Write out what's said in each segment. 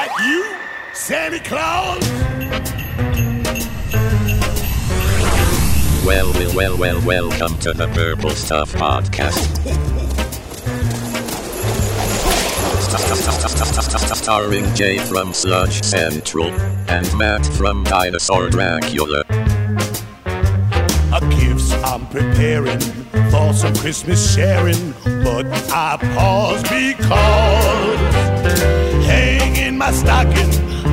that you, Santa Claus? Well, well, well, well, welcome to the Purple Stuff Podcast. Starring Jay from Sludge Central and Matt from Dinosaur Dracula. A gifts I'm preparing for some Christmas sharing, but I pause because my stocking,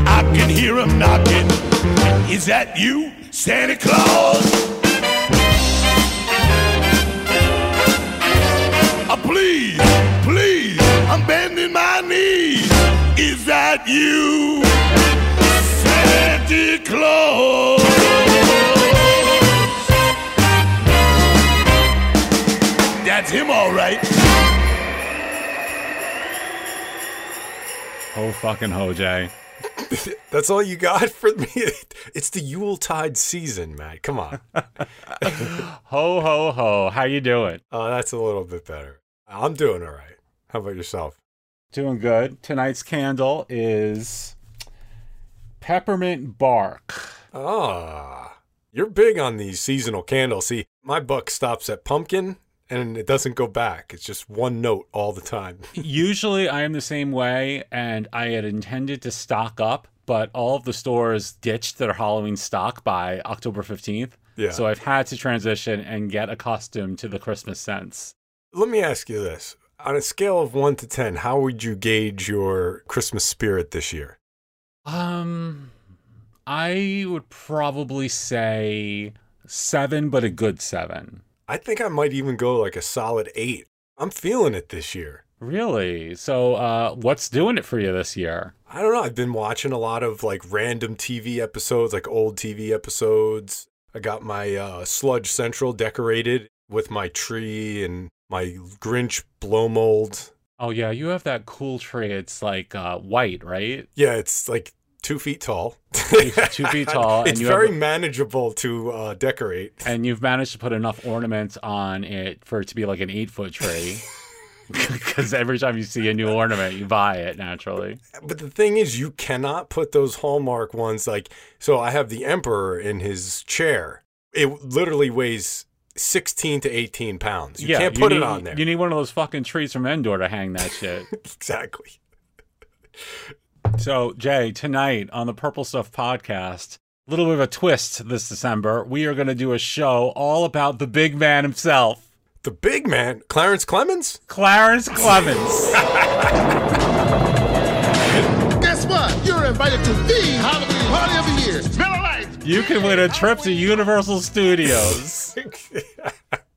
I can hear 'em knocking. Is that you, Santa Claus? Uh, please, please, I'm bending my knees. Is that you, Santa Claus? That's him, all right. Oh fucking ho, Jay. That's all you got for me? It's the Yuletide season, Matt. Come on. Ho ho ho. How you doing? Oh, that's a little bit better. I'm doing all right. How about yourself? Doing good. Tonight's candle is peppermint bark. Ah, you're big on these seasonal candles. See, my buck stops at pumpkin and it doesn't go back. It's just one note all the time. Usually I am the same way and I had intended to stock up, but all of the stores ditched their Halloween stock by October 15th. Yeah. So I've had to transition and get accustomed to the Christmas scents. Let me ask you this. On a scale of 1 to 10, how would you gauge your Christmas spirit this year? Um I would probably say 7 but a good 7. I think I might even go like a solid 8. I'm feeling it this year. Really? So uh what's doing it for you this year? I don't know. I've been watching a lot of like random TV episodes, like old TV episodes. I got my uh, Sludge Central decorated with my tree and my Grinch blow mold. Oh yeah, you have that cool tree. It's like uh white, right? Yeah, it's like two feet tall. Two, two feet tall it's and you very have, manageable to uh, decorate. and you've managed to put enough ornaments on it for it to be like an eight foot tree. Because every time you see a new ornament, you buy it naturally. But the thing is, you cannot put those Hallmark ones like. So I have the Emperor in his chair. It literally weighs 16 to 18 pounds. You can't put need, it on there. You need one of those fucking trees from Endor to hang that shit. exactly. So, Jay, tonight on the Purple Stuff podcast, a little bit of a twist this December. We are going to do a show all about the big man himself, The big man, Clarence Clemons? Clarence Clemons. Guess what? You're invited to the Halloween party of the year. Smell the lights. You can win a trip to Universal Studios.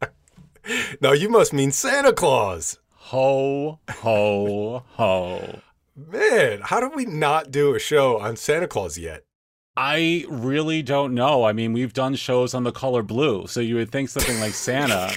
no, you must mean Santa Claus. Ho, ho, ho. Man, how did we not do a show on Santa Claus yet? I really don't know. I mean, we've done shows on the color blue, so you would think something like Santa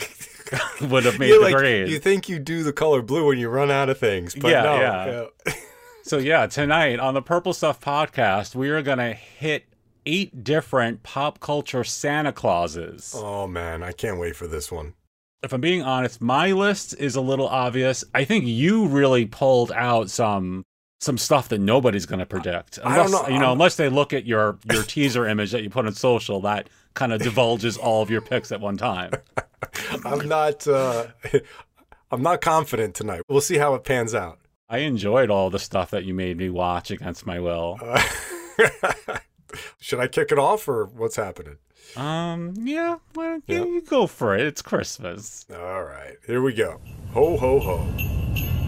would have made You're the like, grade. you think you do the color blue when you run out of things, but Yeah, no. yeah. yeah. So yeah, tonight on the Purple Stuff podcast, we are gonna hit eight different pop culture Santa Clauses. Oh man, I can't wait for this one. If I'm being honest, my list is a little obvious. I think you really pulled out some some stuff that nobody's gonna predict. I don't Unless know, you know, I'm- unless they look at your your teaser image that you put on social that kind of divulges all of your picks at one time. I'm not uh I'm not confident tonight. We'll see how it pans out. I enjoyed all the stuff that you made me watch against my will. Should I kick it off or what's happening? Um, yeah, well, you, Yeah. you go for it. It's Christmas. All right, here we go. Ho ho ho.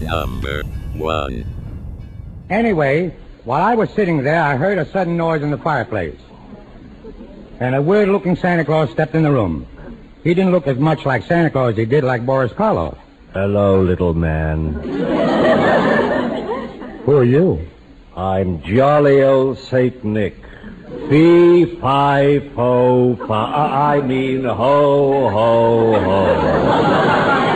Number one. Anyway, while I was sitting there, I heard a sudden noise in the fireplace. And a weird looking Santa Claus stepped in the room. He didn't look as much like Santa Claus as he did like Boris Karloff. Hello, little man. Who are you? I'm jolly old Saint Nick. Fee, fi, fo, fi, I mean ho, ho, ho.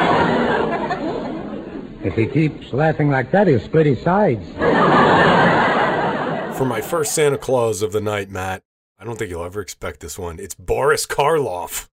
If he keeps laughing like that, he'll split his sides. For my first Santa Claus of the night, Matt, I don't think you'll ever expect this one. It's Boris Karloff.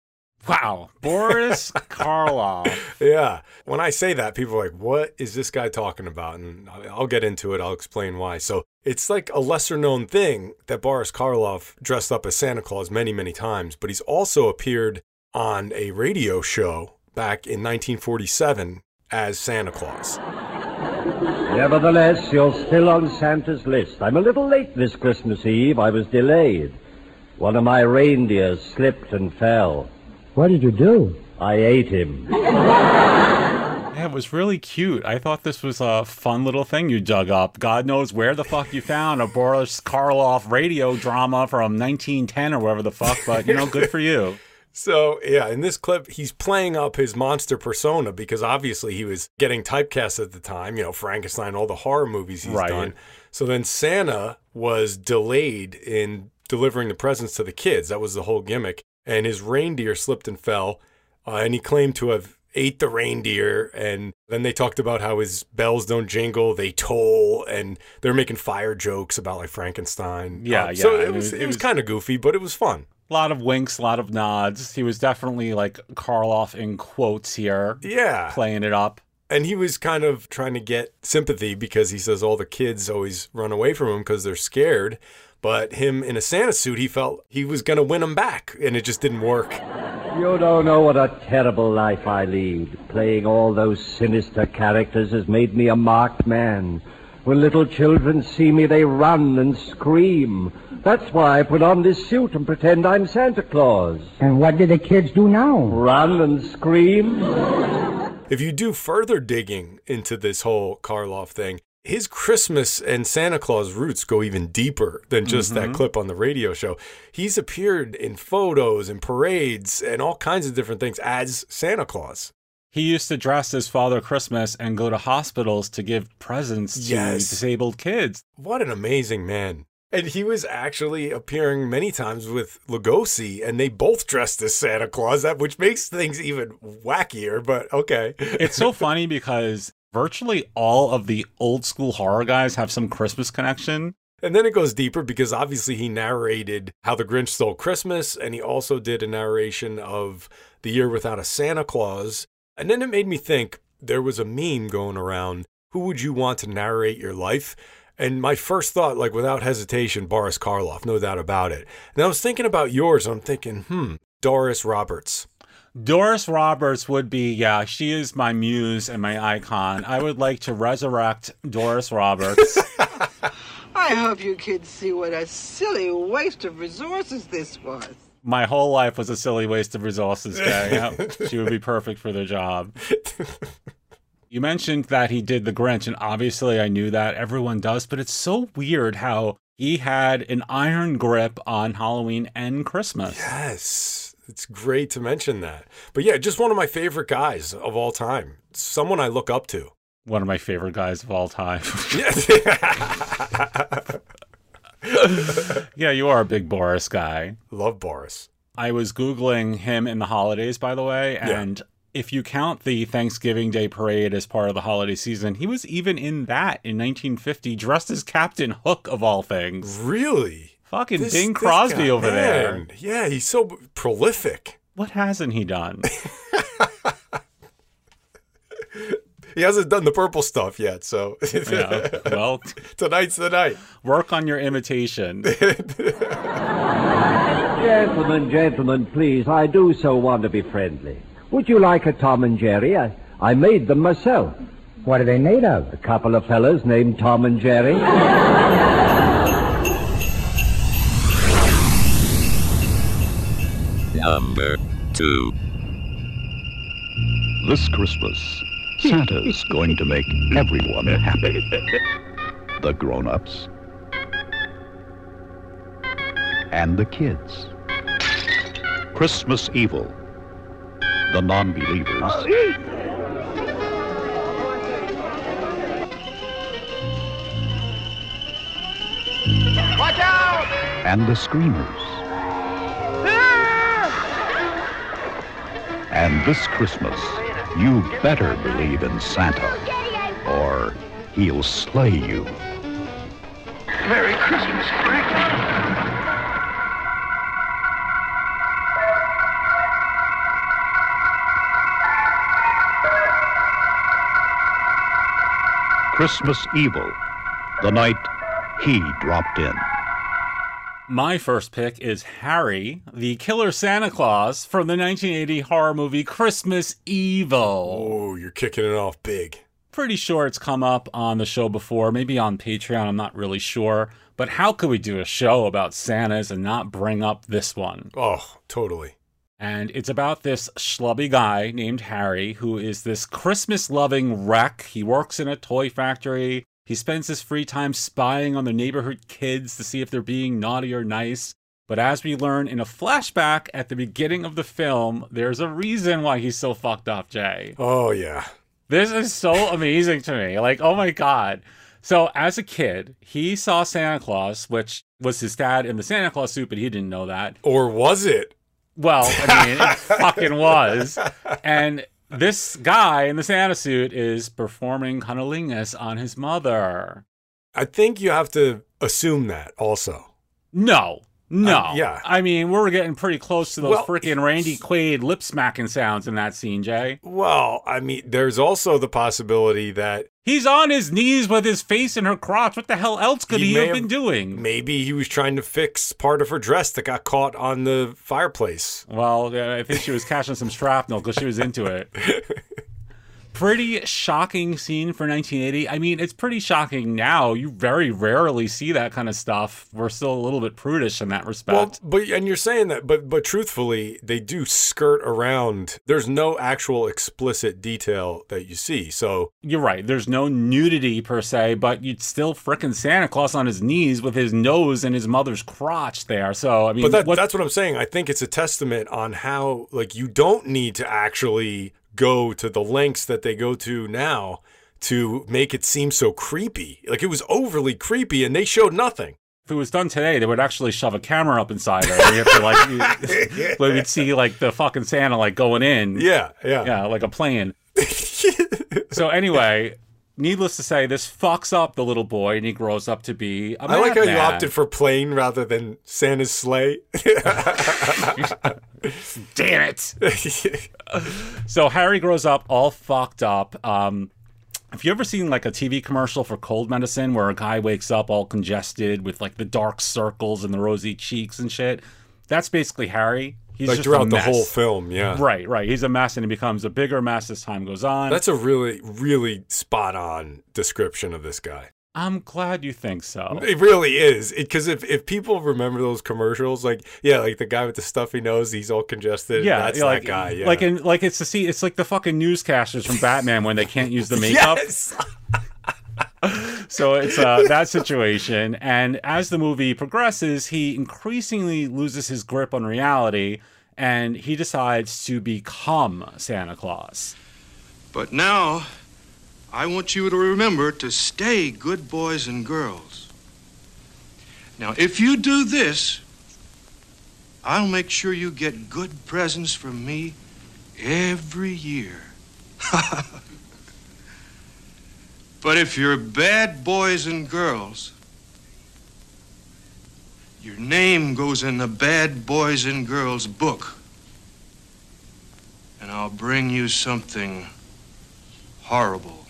Wow, Boris Karloff. Yeah. When I say that, people are like, what is this guy talking about? And I- I'll get into it. I'll explain why. So it's like a lesser known thing that Boris Karloff dressed up as Santa Claus many, many times, but he's also appeared on a radio show back in 1947 as Santa Claus. Nevertheless, you're still on Santa's list. I'm a little late this Christmas Eve. I was delayed. One of my reindeers slipped and fell. What did you do? I ate him. Yeah, it was really cute. I thought this was a fun little thing you dug up. God knows where the fuck you found a Boris Karloff radio drama from 1910 or wherever the fuck, but you know, good for you. So, yeah, in this clip, he's playing up his monster persona because obviously he was getting typecast at the time, you know, Frankenstein, all the horror movies he's Right. done. So then Santa was delayed in delivering the presents to the kids. That was the whole gimmick. And his reindeer slipped and fell, uh, and he claimed to have ate the reindeer. And then they talked about how his bells don't jingle, they toll, and they're making fire jokes about like Frankenstein. Yeah, Uh, So yeah, was, it was- it was it was- kind of goofy, but it was fun. A lot of winks, a lot of nods. He was definitely like Karloff in quotes here, Yeah. playing it up. And he was kind of trying to get sympathy because he says all the kids always run away from him because they're scared. But him in a Santa suit, he felt he was going to win them back, and it just didn't work. You don't know what a terrible life I lead. Playing all those sinister characters has made me a marked man. When little children see me, they run and scream. That's why I put on this suit and pretend I'm Santa Claus. And what do the kids do now? Run and scream? If you do further digging into this whole Karloff thing, his Christmas and Santa Claus roots go even deeper than just that mm-hmm. clip on the radio show. He's appeared in photos and parades and all kinds of different things as Santa Claus. He used to dress as Father Christmas and go to hospitals to give presents to Yes. disabled kids. What an amazing man. And he was actually appearing many times with Lugosi, and they both dressed as Santa Claus, that which makes things even wackier, but okay. It's so funny because virtually all of the old school horror guys have some Christmas connection. And then it goes deeper because obviously he narrated how the Grinch stole Christmas, and he also did a narration of The Year Without a Santa Claus. And then it made me think there was a meme going around who would you want to narrate your life? And my first thought, like without hesitation, Boris Karloff, no doubt about it. And I was thinking about yours, and I'm thinking, hmm, Doris Roberts. Doris Roberts would be, yeah, she is my muse and my icon. I would like to resurrect Doris Roberts. I hope you kids see what a silly waste of resources this was. my whole life was a silly waste of resources, Jay. Yeah, she would be perfect for the job. You mentioned that he did the Grinch, and obviously I knew that everyone does, but it's so weird how he had an iron grip on Halloween and Christmas. Yes, it's great to mention that. But yeah, just one of my favorite guys of all time. Someone I look up to. One of my favorite guys of all time. yeah, you are a big Boris guy. Love Boris. I was Googling him in the holidays, by the way, Yeah. And if you count the Thanksgiving Day parade as part of the holiday season, he was even in that in 1950, dressed as Captain Hook of all things. Really? Fucking This- Bing Crosby guy, over there. Yeah, he's so prolific. What hasn't he done? He hasn't done the purple stuff yet, so yeah. Well, tonight's the night. work on your imitation. Gentlemen, gentlemen, please, I do so want to be friendly. Would you like a Tom and Jerry? I, I made them myself. What are they made of? A couple of fellas named Tom and Jerry. Number 2. This Christmas, Santa's going to make everyone happy. The grown-ups and the kids. Christmas evil. The non-believers. Watch out! and the screamers. And this Christmas, you better believe in Santa, or he'll slay you. Merry Christmas, Frank. Christmas Evil, the night he dropped in. My first pick is Harry, the killer Santa Claus from the 1980 horror movie Christmas Evil. Oh, you're kicking it off big. Pretty sure it's come up on the show before, maybe on Patreon, I'm not really sure. But how could we do a show about Santas and not bring up this one? Oh, totally. And it's about this schlubby guy named Harry who is this Christmas loving wreck. He works in a toy factory. He spends his free time spying on the neighborhood kids to see if they're being naughty or nice. But as we learn in a flashback at the beginning of the film, there's a reason why he's so fucked up, Jay. Oh, yeah. This is so amazing to me. Like, oh my God. So, as a kid, he saw Santa Claus, which was his dad in the Santa Claus suit, but he didn't know that. Or was it? Well, I mean, it fucking was. And this guy in the Santa suit is performing cunnilingus on his mother. I think you have to assume that also. No. No. Uh, yeah. I mean, we're getting pretty close to those Well- freaking Randy Quaid lip smacking sounds in that scene, Jay. Well, I mean, there's also the possibility that He's on his knees with his face in her crotch. What the hell else could he, may have been doing? Maybe he was trying to fix part of her dress that got caught on the fireplace. Well, yeah, I think she was catching some shrapnel because she was into it. pretty shocking scene for 1980. I mean, it's pretty shocking now. You very rarely see that kind of stuff. We're still a little bit prudish in that respect. Well, but and you're saying that, but but truthfully, they do skirt around. There's no actual explicit detail that you see. So You're right. There's no nudity per se, but you'd still frickin' Santa Claus on his knees with his nose in his mother's crotch there. So I mean, but that, what- that's what I'm saying. I think it's a testament on how like you don't need to actually go to the lengths that they go to now to make it seem so creepy. Like it was overly creepy, and they showed nothing. if it was done today, they would actually shove a camera up inside her. You have to like, we would see like the fucking Santa like going in. Yeah, yeah. Yeah, like a plane. so anyway, needless to say, this fucks up the little boy, and he grows up to be. a I like how you opted for plane rather than Santa's sleigh. Damn it! so Harry grows up all fucked up. Um, have you ever seen like a TV commercial for cold medicine where a guy wakes up all congested with like the dark circles and the rosy cheeks and shit? That's basically Harry. He's like throughout the whole film, yeah. Right, right. He's a mess and he becomes a bigger mess as time goes on. That's a really, really spot on description of this guy. I'm glad you think so. It really is. Because if, if people remember those commercials, like, yeah, like the guy with the stuffy nose, he's all congested. Yeah, that's like that guy. Yeah. like in like it's the see it's like the fucking newscasters from Batman when they can't use the makeup. Yes! So it's uh, that situation, and as the movie progresses, he increasingly loses his grip on reality, and he decides to become Santa Claus. But now, I want you to remember to stay good boys and girls. Now, if you do this, I'll make sure you get good presents from me every year. but if you're bad boys and girls, your name goes in the bad boys and girls book. And I'll bring you something horrible.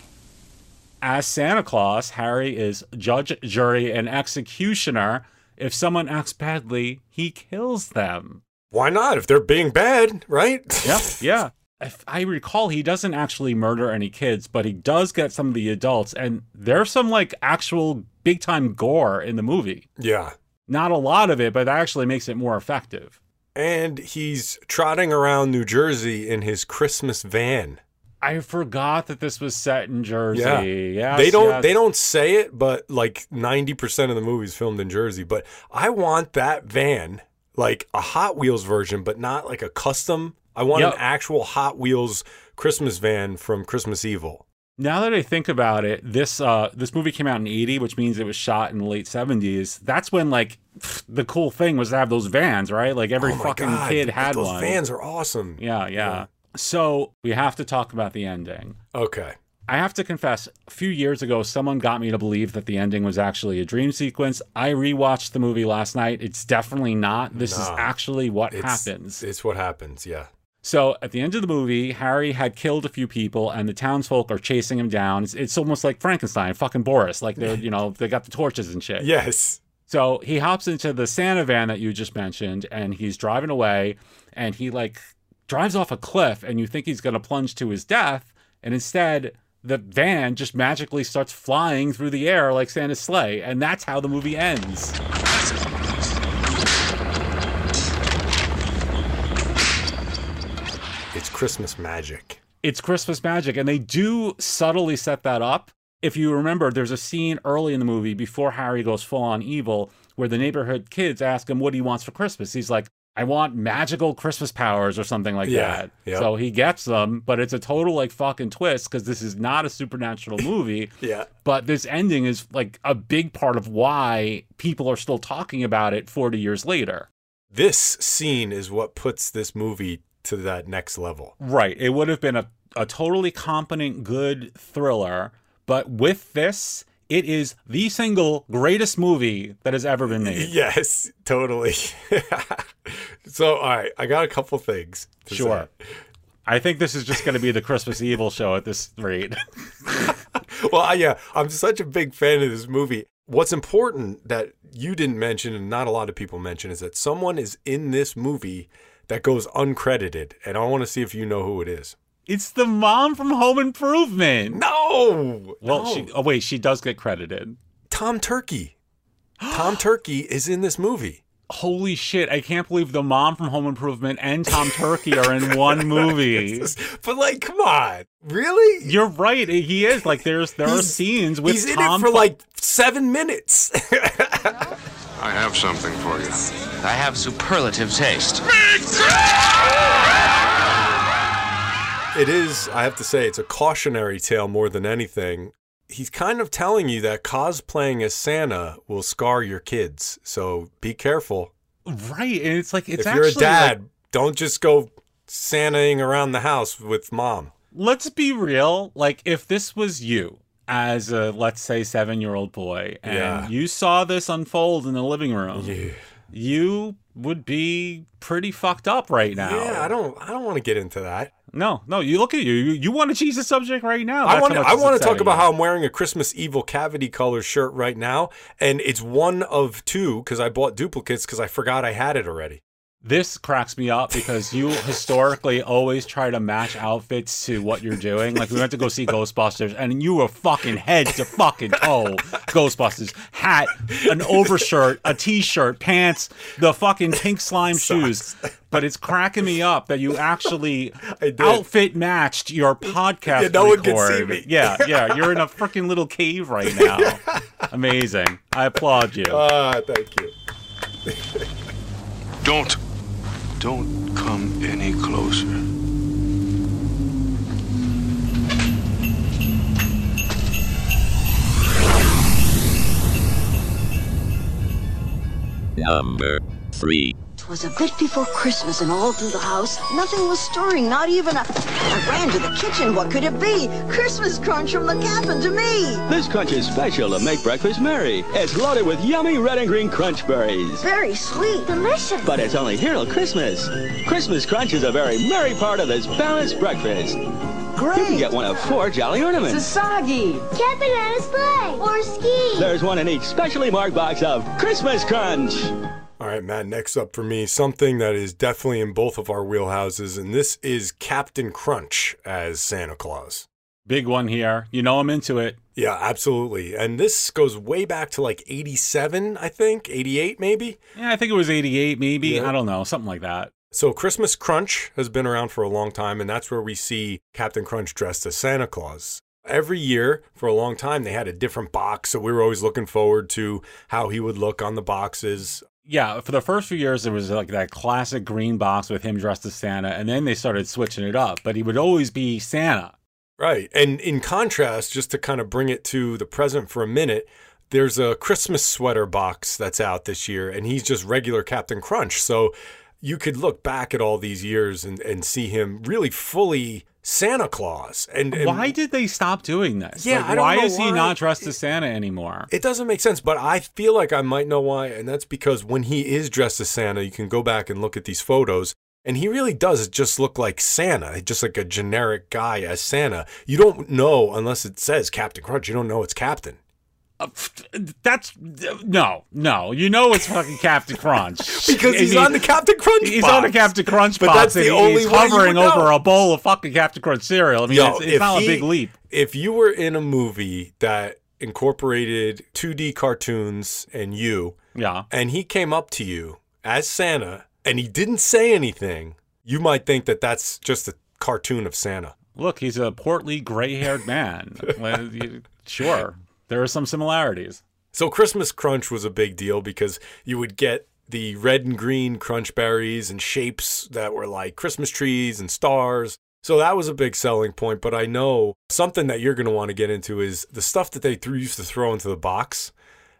As Santa Claus, Harry is judge, jury, and executioner. If someone acts badly, he kills them. Why not? If they're being bad, right? Yep, yeah. If I recall, he doesn't actually murder any kids, but he does get some of the adults, and there's some like actual big time gore in the movie. Yeah. Not a lot of it, but that actually makes it more effective. And he's trotting around New Jersey in his Christmas van. I forgot that this was set in Jersey. Yeah. Yes, they don't yes. they don't say it, but like 90% of the movie's filmed in Jersey, but I want that van like a Hot Wheels version, but not like a custom. I want Yep. an actual Hot Wheels Christmas van from Christmas Evil. Now that I think about it, this uh this movie came out in 80, which means it was shot in the late 70s. That's when like the cool thing was to have those vans, right? Like every Oh fucking God, kid had those one. vans are awesome. Yeah, yeah. So, we have to talk about the ending. Okay. I have to confess, a few years ago, someone got me to believe that the ending was actually a dream sequence. I rewatched the movie last night. It's definitely not. This is actually what It's, happens. It's what happens, yeah. So at the end of the movie, Harry had killed a few people, and the townsfolk are chasing him down. It's, it's almost like Frankenstein, fucking Boris. Like they're, you know, they got the torches and shit. Yes. So he hops into the Santa van that you just mentioned, and he's driving away, and he like drives off a cliff, and you think he's going to plunge to his death, and instead the van just magically starts flying through the air like Santa's sleigh, and that's how the movie ends. Christmas magic. It's Christmas magic, and they do subtly set that up. If you remember, there's a scene early in the movie before Harry goes full on evil where the neighborhood kids ask him what he wants for Christmas. He's like, I want magical Christmas powers or something like Yeah, that. yep. So he gets them, but it's a total like fucking twist because this is not a supernatural movie. Yeah. But this ending is like a big part of why people are still talking about it 40 years later. This scene is what puts this movie to that next level. Right. It would have been a, a totally competent, good thriller. But with this, it is the single greatest movie that has ever been made. Yes, totally. so, all right, I got a couple things. to Sure. say. I think this is just going to be the Christmas Evil show at this rate. Well, I- yeah, I'm such a big fan of this movie. What's important that you didn't mention and not a lot of people mention is that someone is in this movie that goes uncredited, and I want to see if you know who it is. It's the mom from Home Improvement. No. Well, no. she. Oh wait, she does get credited. Tom Turkey. Tom Turkey is in this movie. Holy shit! I can't believe the mom from Home Improvement and Tom Turkey are in one movie. But like, come on, really? You're right. Eh, he is like there's there are scenes with He's in it for fu- like seven minutes. I have something for you. I have superlative taste. It is, I have to say, it's a cautionary tale more than anything. He's kind of telling you that cosplaying as Santa will scar your kids. So be careful. right, and it's like it's if you're a dad, like, don't just go Santaing around the house with mom. let's be real. Like if this was you as a let's say seven year old boy and Yeah. you saw this unfold in the living room, you would be pretty fucked up right now. Yeah, I don't I don't want to get into that. No, no. You look at you. You, you want to change the subject right now. I want to I want to talk about how I'm wearing a Christmas Evil cavity color shirt right now and it's one of two cuz I bought duplicates cuz I forgot I had it already. This cracks me up because you historically always try to match outfits to what you're doing. Like we went to go see Ghostbusters, and you were fucking head to fucking toe Ghostbusters hat, an overshirt, a t-shirt, pants, the fucking pink slime shoes. But it's cracking me up that you actually outfit matched your podcast. Yeah, no one can see me. Yeah, yeah, you're in a freaking little cave right now. Amazing. I applaud you. Ah, thank you. Don't, don't come any closer. Number 3. Twas a bit before Christmas, and all through the house, nothing was stirring, not even a. I ran to the kitchen. What could it be? Christmas crunch from the cabin to me. This crunch is special to make breakfast merry. It's loaded with yummy red and green crunch berries. Very sweet, delicious. But it's only here till Christmas. Christmas crunch is a very merry part of this balanced breakfast. Great. You can get one of four jolly ornaments. Sasagi. Get bananas play or ski. There's one in each specially marked box of Christmas crunch. All right, Matt, next up for me, something that is definitely in both of our wheelhouses, and this is Captain Crunch as Santa Claus. Big one here. You know I'm into it. Yeah, absolutely. And this goes way back to like 87, I think, 88 maybe. Yeah, I think it was 88, maybe. Yeah. I don't know. Something like that. So Christmas Crunch has been around for a long time, and that's where we see Captain Crunch dressed as Santa Claus. Every year for a long time, they had a different box, so we were always looking forward to how he would look on the boxes. Yeah, for the first few years, there was like that classic green box with him dressed as Santa, and then they started switching it up. But he would always be Santa. Right. And in contrast, just to kind of bring it to the present for a minute, there's a Christmas sweater box that's out this year, and he's just regular Captain Crunch. So you could look back at all these years and, and see him really fully Santa Claus. And, and Why did they stop doing this? Yeah, Like, why is he not dressed as Santa anymore? It doesn't make sense, but I feel like I might know why, and that's because when he is dressed as Santa, you can go back and look at these photos. And he really does just look like Santa, just like a generic guy as Santa. You don't know unless it says Captain Crunch. You don't know it's Captain. That's no, no. You know it's fucking Captain Crunch Because he's mean, on the Captain Crunch He's box. on the Captain Crunch But box. that's the only he's hovering would know. over a bowl of fucking Captain Crunch cereal. I mean, Yo, it's, it's not he- a big leap. If you were in a movie that incorporated 2D cartoons and you, Yeah. and he came up to you as Santa and he didn't say anything, you might think that that's just a cartoon of Santa. Look, he's a portly, gray-haired man. Well, you- sure, there are some similarities. So Christmas Crunch was a big deal because you would get the red and green crunch berries and shapes that were like Christmas trees and stars. So that was a big selling point. But I know something that you're going to want to get into is the stuff that they threw, used to throw into the box.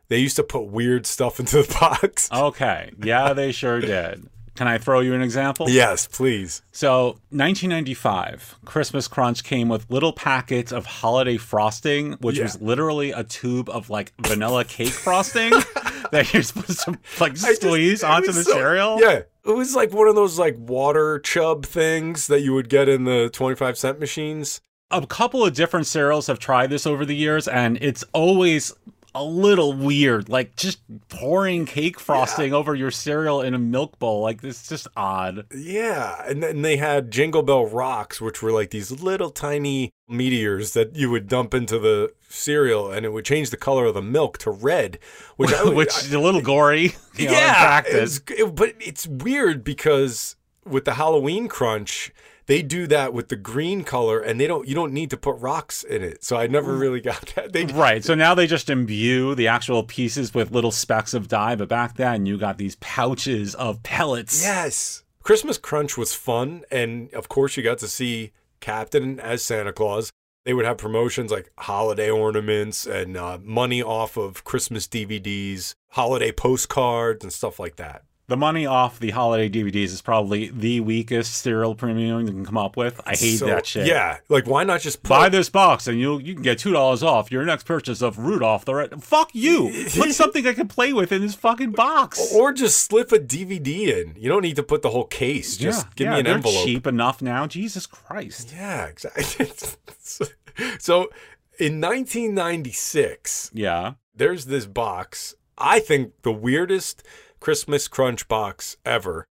They used to put weird stuff into the box. Okay, yeah, they sure did. Can I throw you an example? Yes, please. So, 1995, Christmas Crunch came with little packets of holiday frosting, which Yeah. was literally a tube of like vanilla cake frosting that you're supposed to like just- squeeze it onto the so- cereal. Yeah. It was like one of those like water chub things that you would get in the 25 cent machines. A couple of different cereals have tried this over the years, and it's always a little weird. Like just pouring cake frosting over your cereal in a milk bowl. Like, it's just odd. Yeah, and then they had Jingle Bell Rocks, which were like these little tiny meteors that you would dump into the cereal, and it would change the color of the milk to red, which I, Which is a little gory. You know, in yeah, practice. it's- it- but it's weird because with the Halloween Crunch, they do that with the green color, and they don't. You don't need to put rocks in it, so I never really got that. They Right. So now they just imbue the actual pieces with little specks of dye, but back then you got these pouches of pellets. Yes. Christmas Crunch was fun. And of course, you got to see Captain as Santa Claus. They would have promotions like holiday ornaments and uh, money off of Christmas DVDs, holiday postcards, and stuff like that. The money off the holiday DVDs is probably the weakest cereal premium you can come up with. I hate So, that shit. Yeah. Like, why not just put. Buy this box and you you can get two dollars off your next purchase of Rudolph the Red. Fuck you! Put something I can play with in this fucking box. Or just slip a DVD in. You don't need to put the whole case. Just yeah, give yeah, me an they're envelope. cheap enough now. Jesus Christ. Yeah, exactly. so in 1996, Yeah. there's this box. I think the weirdest Christmas Crunch box ever.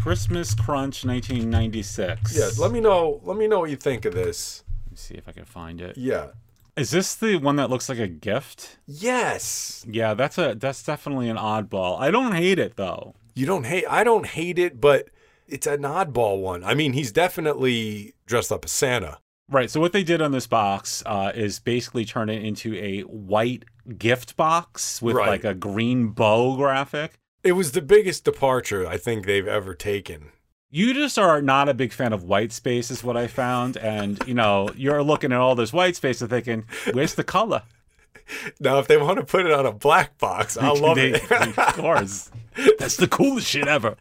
Christmas Crunch 1996. Yeah, let me know. Let me know what you think of this. Let me see if I can find it. Yeah. Is this the one that looks like a gift? Yes. Yeah, that's a that's definitely an oddball. I don't hate it though. You don't hate. I don't hate it, but it's an oddball one. I mean, he's definitely dressed up as Santa. Right. So what they did on this box uh, is basically turn it into a white gift box with Right. like a green bow graphic. It was the biggest departure I think they've ever taken. You just are not a big fan of white space, is what I found. And you know, you're looking at all this white space and thinking, "Where's the color?" Now, if they want to put it on a black box, I'll love They- it. of course, that's the coolest shit ever.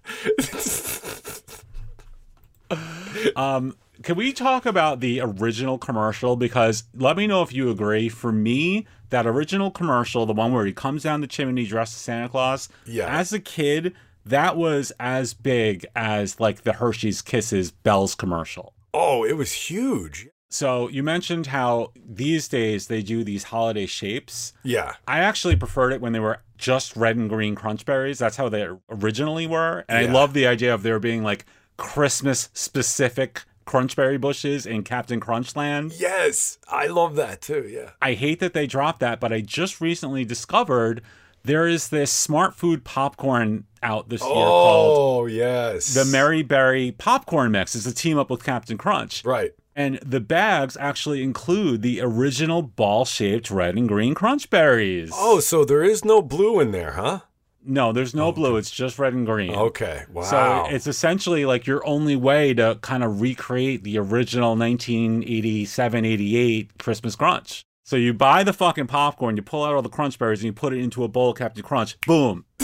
um, can we talk about the original commercial? Because let me know if you agree. For me, that original commercial, the one where he comes down the chimney dressed as Santa Claus, Yeah. as a kid, that was as big as like the Hershey's Kisses Bells commercial. Oh, it was huge. So you mentioned how these days they do these holiday shapes. Yeah. I actually preferred it when they were just red and green crunch berries. That's how they originally were. And Yeah. I love the idea of there being like Christmas specific crunchberry bushes in Captain Crunchland. Yes, I love that too. Yeah. I hate that they dropped that, but I just recently discovered there is this smart food popcorn out this year oh, called Oh, yes. the Merry Berry Popcorn Mix. It's a team up with Captain Crunch. Right. And the bags actually include the original ball shaped red and green crunch berries. Oh, so there is no blue in there, huh? No, there's no blue. It's just red and green. Okay. Wow. So it's essentially like your only way to kind of recreate the original 1987 88 Christmas Crunch. So you buy the fucking popcorn, you pull out all the crunch berries, and you put it into a bowl of Captain Crunch. Boom.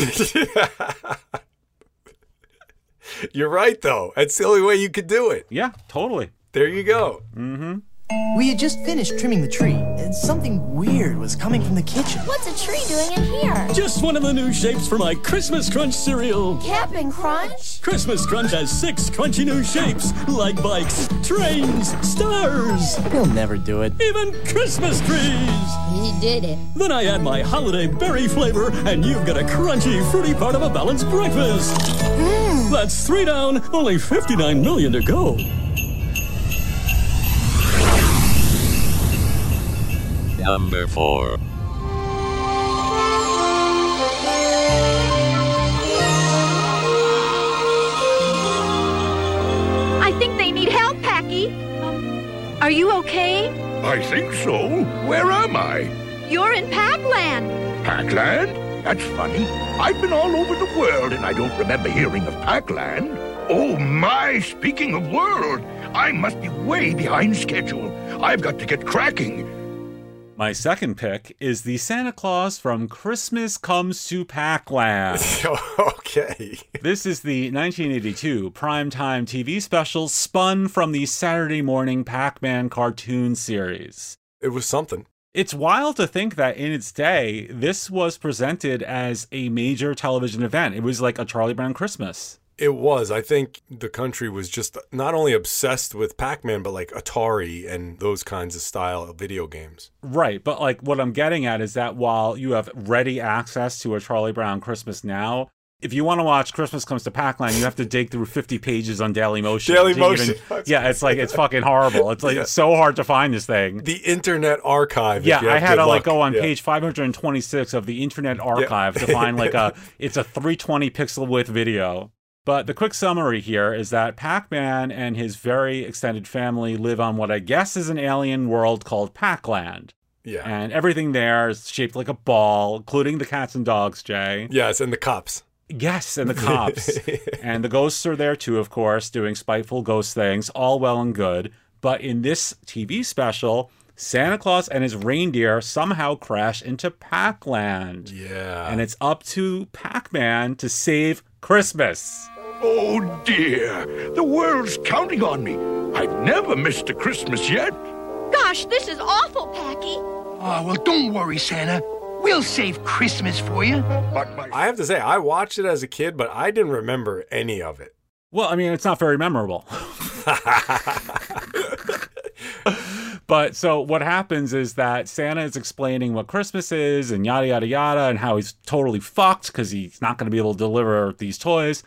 You're right, though. That's the only way you could do it. Yeah, totally. There you go. Mm-hmm. We had just finished trimming the tree, and something weird was coming from the kitchen. What's a tree doing in here? Just one of the new shapes for my Christmas Crunch cereal. Captain Crunch? Christmas Crunch has six crunchy new shapes, like bikes, trains, stars, He'll never do it. even Christmas trees. He did it. Then I add my holiday berry flavor, and you've got a crunchy, fruity part of a balanced breakfast. Hmm. That's three down, only 59 million to go. Number 4. I think they need help, Packy. Are you okay? I think so. Where am I? You're in Pac-Land. Pac-Land? That's funny. I've been all over the world and I don't remember hearing of Pac-Land. Oh my, speaking of world, I must be way behind schedule. I've got to get cracking. My second pick is the Santa Claus from Christmas Comes to Pac-Land. okay. This is the 1982 primetime TV special spun from the Saturday morning Pac Man cartoon series. It was something. It's wild to think that in its day, this was presented as a major television event. It was like a Charlie Brown Christmas. It was. I think the country was just not only obsessed with Pac Man, but like Atari and those kinds of style of video games. Right. But like what I'm getting at is that while you have ready access to a Charlie Brown Christmas now, if you want to watch Christmas Comes to Pac-Land, you have to dig through 50 pages on Daily Motion. Daily Motion. yeah, it's like it's fucking horrible. It's like Yeah. it's so hard to find this thing. The Internet Archive. Yeah, I had to like go on Yeah. page 526 of the Internet Archive to find like a it's a 320 pixel width video. But the quick summary here is that Pac-Man and his very extended family live on what I guess is an alien world called Pac-Land. Yeah. And everything there is shaped like a ball, including the cats and dogs, Jay. Yes, and the cops. Yes, and the cops. and the ghosts are there too, of course, doing spiteful ghost things, all well and good. But in this TV special, Santa Claus and his reindeer somehow crash into Pac-Land. Yeah. And it's up to Pac-Man to save Christmas. Oh dear, the world's counting on me. I've never missed a Christmas yet. Gosh, this is awful, Packy. Oh, well, don't worry, Santa. We'll save Christmas for you. But my I have to say, I watched it as a kid, but I didn't remember any of it. Well, I mean, it's not very memorable. but so what happens is that Santa is explaining what Christmas is and yada yada yada and how he's totally fucked because he's not going to be able to deliver these toys.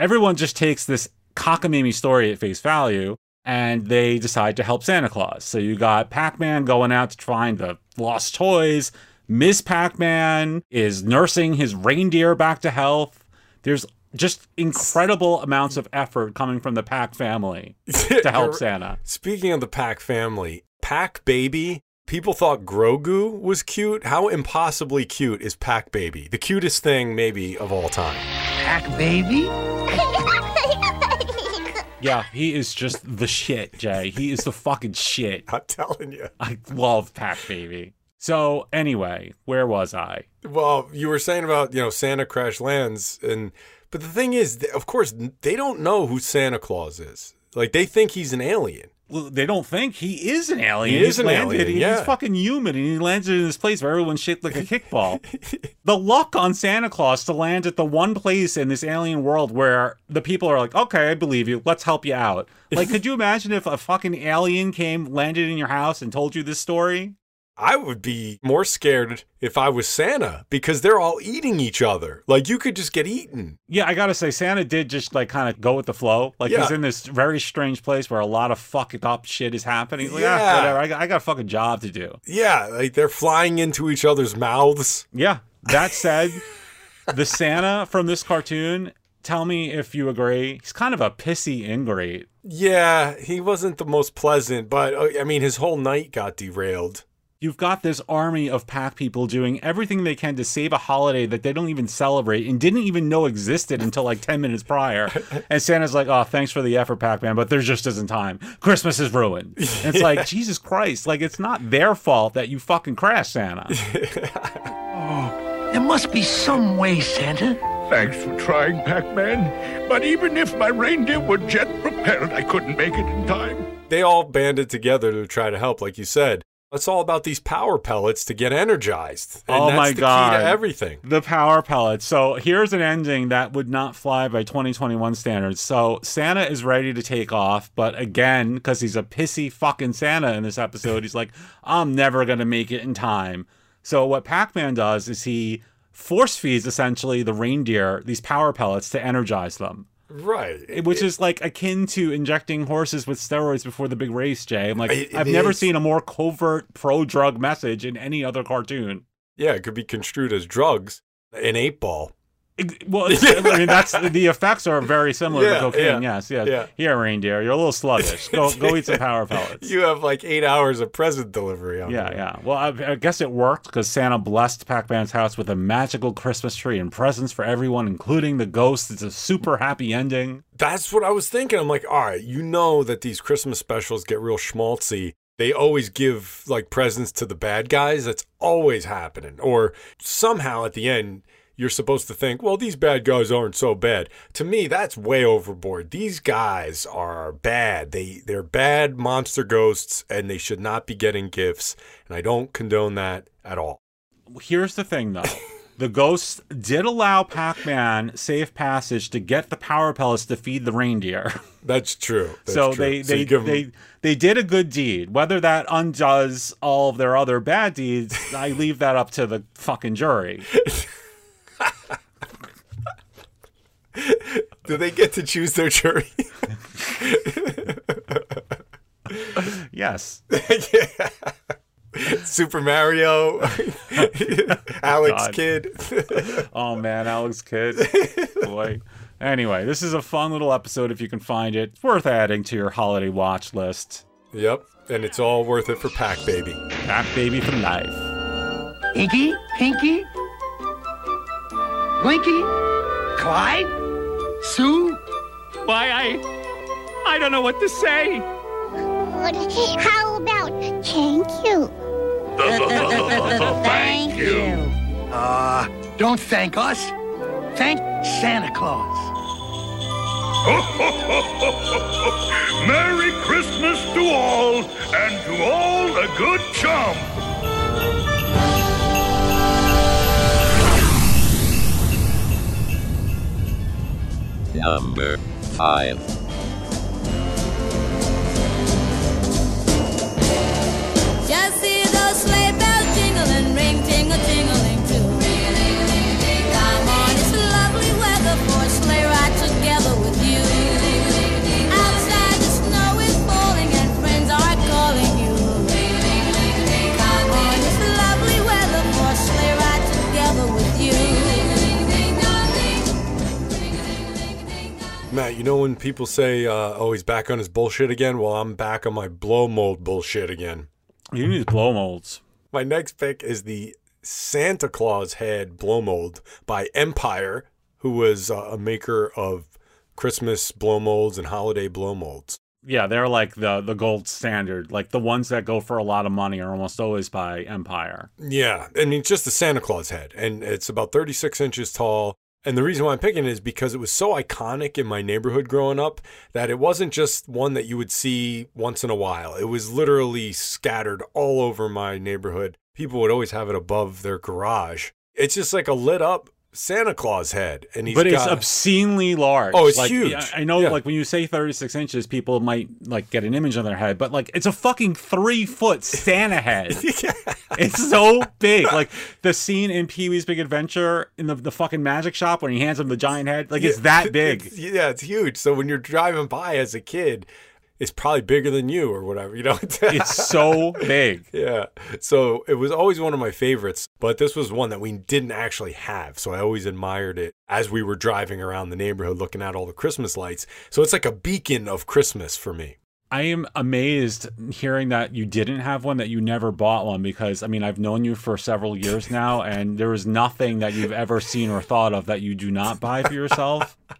Everyone just takes this cockamamie story at face value and they decide to help Santa Claus. So you got Pac-Man going out to find the lost toys. Miss Pac-Man is nursing his reindeer back to health. There's just incredible amounts of effort coming from the Pac family to help Santa. Speaking of the Pack family, Pac-Baby, people thought Grogu was cute. How impossibly cute is Pac-Baby? The cutest thing, maybe, of all time. Pack baby? Yeah, he is just the shit, Jay. He is the fucking shit. I'm telling you. I love Pack Baby. So anyway, where was I? Well, you were saying about, you know, Santa Crash Lands and but the thing is, of course, they don't know who Santa Claus is. Like they think he's an alien. Well, they don't think he is an alien. He He's an landed, alien, He's fucking human, and he landed in this place where everyone's shaped like a kickball. the luck on Santa Claus to land at the one place in this alien world where the people are like, "Okay, I believe you. Let's help you out." Like, could you imagine if a fucking alien came, landed in your house, and told you this story? I would be more scared if I was Santa because they're all eating each other. Like you could just get eaten. Yeah, I gotta say, Santa did just like kind of go with the flow. Like he's in this very strange place where a lot of fucked up shit is happening. He's like, ah, Yeah. whatever. I got, I got a fucking job to do. Yeah, like they're flying into each other's mouths. Yeah. That said, the Santa from this cartoon, tell me if you agree, he's kind of a pissy ingrate. Yeah, he wasn't the most pleasant, but uh, I mean, his whole night got derailed. You've got this army of pack people doing everything they can to save a holiday that they don't even celebrate and didn't even know existed until like 10 minutes prior. And Santa's like, oh, thanks for the effort, Pac Man, but there just isn't time. Christmas is ruined. And it's like, Jesus Christ, like it's not their fault that you fucking crashed Santa. Oh, there must be some way, Santa. Thanks for trying, Pac-Man. But even if my reindeer were jet propelled, I couldn't make it in time. they all banded together to try to help, like you said. It's all about these power pellets to get energized. And oh that's my the god. Key to everything. The power pellets. So here's an ending that would not fly by 2021 standards. So Santa is ready to take off, but again, because he's a pissy fucking Santa in this episode, he's like, I'm never gonna make it in time. So what Pac-Man does is he force feeds essentially the reindeer these power pellets to energize them. Right. Which is like akin to injecting horses with steroids before the big race, Jay. I'm like, It- it I've never seen a more covert pro drug message in any other cartoon. Yeah, it could be construed as drugs. An eight ball. Well, I mean, that's the effects are very similar Yeah, to cocaine. yeah, yes, yes. yeah. Here, reindeer, you're a little sluggish. Go, go eat some power pellets. You have like eight hours of present delivery on Yeah, yeah. Well, I, I guess it worked because Santa blessed Pac-Man's house with a magical Christmas tree and presents for everyone, including the ghosts. It's a super happy ending. That's what I was thinking. I'm like, all right, you know that these Christmas specials get real schmaltzy. They always give like presents to the bad guys. That's always happening. Or somehow at the end, you're supposed to think, well, these bad guys aren't so bad. To me, that's way overboard. These guys are bad. They they're bad monster ghosts and they should not be getting gifts. And I don't condone that at all. Here's the thing, though. The ghosts did allow Pac-Man safe passage to get the power pellets to feed the reindeer. That's true. That's so true. they So they, give 'em- they they did a good deed. Whether that undoes all of their other bad deeds, I leave that up to the fucking jury. Do they get to choose their jury? yes. Super Mario, Alex God. Kidd. oh man, Alex Kidd. Boy. Anyway, this is a fun little episode if you can find it. It's worth adding to your holiday watch list. Yep, and it's all worth it for Pac-Baby. Pack Baby for life. Inky? Pinky? Blinky? Clyde? Sue? Why, I. I don't know what to say. How about thank you? Thank you. Uh, don't thank us. Thank Santa Claus. Merry Christmas to all, and to all a good chum. Number 5. Just those sleigh bells. Come on, it's lovely weather for a sleigh ride together with you. Matt, you know when people say, uh, "Oh, he's back on his bullshit again"? Well, I'm back on my blow mold bullshit again. You need blow molds. My next pick is the Santa Claus head blow mold by Empire, who was uh, a maker of Christmas blow molds and holiday blow molds. Yeah, they're like the the gold standard. Like the ones that go for a lot of money are almost always by Empire. Yeah, I mean, it's just the Santa Claus head, and it's about 36 inches tall. And the reason why I'm picking it is because it was so iconic in my neighborhood growing up that it wasn't just one that you would see once in a while. It was literally scattered all over my neighborhood. People would always have it above their garage. It's just like a lit up Santa Claus head, and he's but it's got, obscenely large. Oh, it's Like, huge. I I know, Yeah. like when you say 36 inches, people might like get an image on their head, but like it's a fucking three foot Santa head. It's so big. Like the scene in Pee Wee's Big Adventure in the, the fucking magic shop when he hands him the giant head, like it's that big. It's- yeah, it's huge. So when you're driving by as a kid, it's probably bigger than you or whatever. You know, It's so big. Yeah. So it was always one of my favorites, but this was one that we didn't actually have. So I always admired it as we were driving around the neighborhood looking at all the Christmas lights. So it's like a beacon of Christmas for me. I am amazed hearing that you didn't have one, that you never bought one, because I mean, I've known you for several years now, and there is nothing that you've ever seen or thought of that you do not buy for yourself.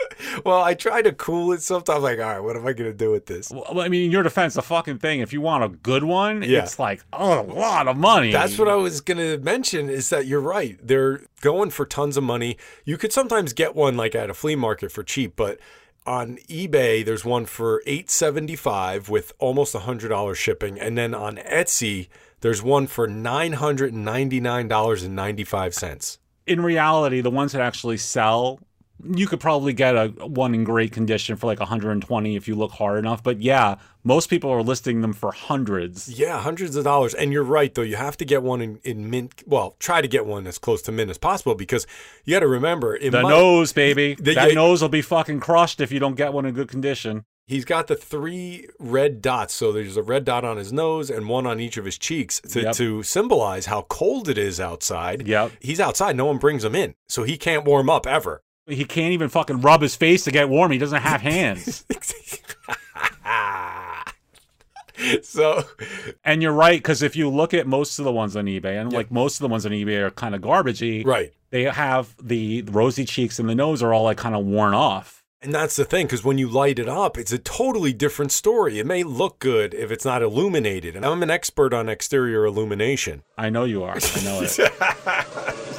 Well, I try to cool it sometimes. Like, all right, what am I going to do with this? Well, I mean, in your defense, the fucking thing, if you want a good one, Yeah. it's like oh, a lot of money. That's what I was going to mention is that you're right. They're going for tons of money. You could sometimes get one like at a flea market for cheap, but On eBay, there's one for eight seventy five with almost hundred dollars shipping, and then on Etsy, there's one for nine hundred and ninety nine dollars and ninety five cents. In reality, the ones that actually sell, you could probably get a one in great condition for like 120 if you look hard enough. But yeah, most people are listing them for hundreds. Yeah, hundreds of dollars. And you're right, though. You have to get one in, in mint. Well, try to get one as close to mint as possible because you got to remember The might- nose, baby. The- that yeah, nose will be fucking crushed if you don't get one in good condition. He's got the three red dots. So there's a red dot on his nose and one on each of his cheeks to, Yep. to symbolize how cold it is outside. Yep. He's outside. No one brings him in. So he can't warm up ever. He can't even fucking rub his face to get warm. He doesn't have hands. so and you're right because if you look at most of the ones on ebay and like most of the ones on ebay are kind of garbagey Right. they have the rosy cheeks and the nose are all like kind of worn off And that's the thing, because when you light it up, it's a totally different story. It may look good if it's not illuminated. And I'm an expert on exterior illumination. i know you are i know it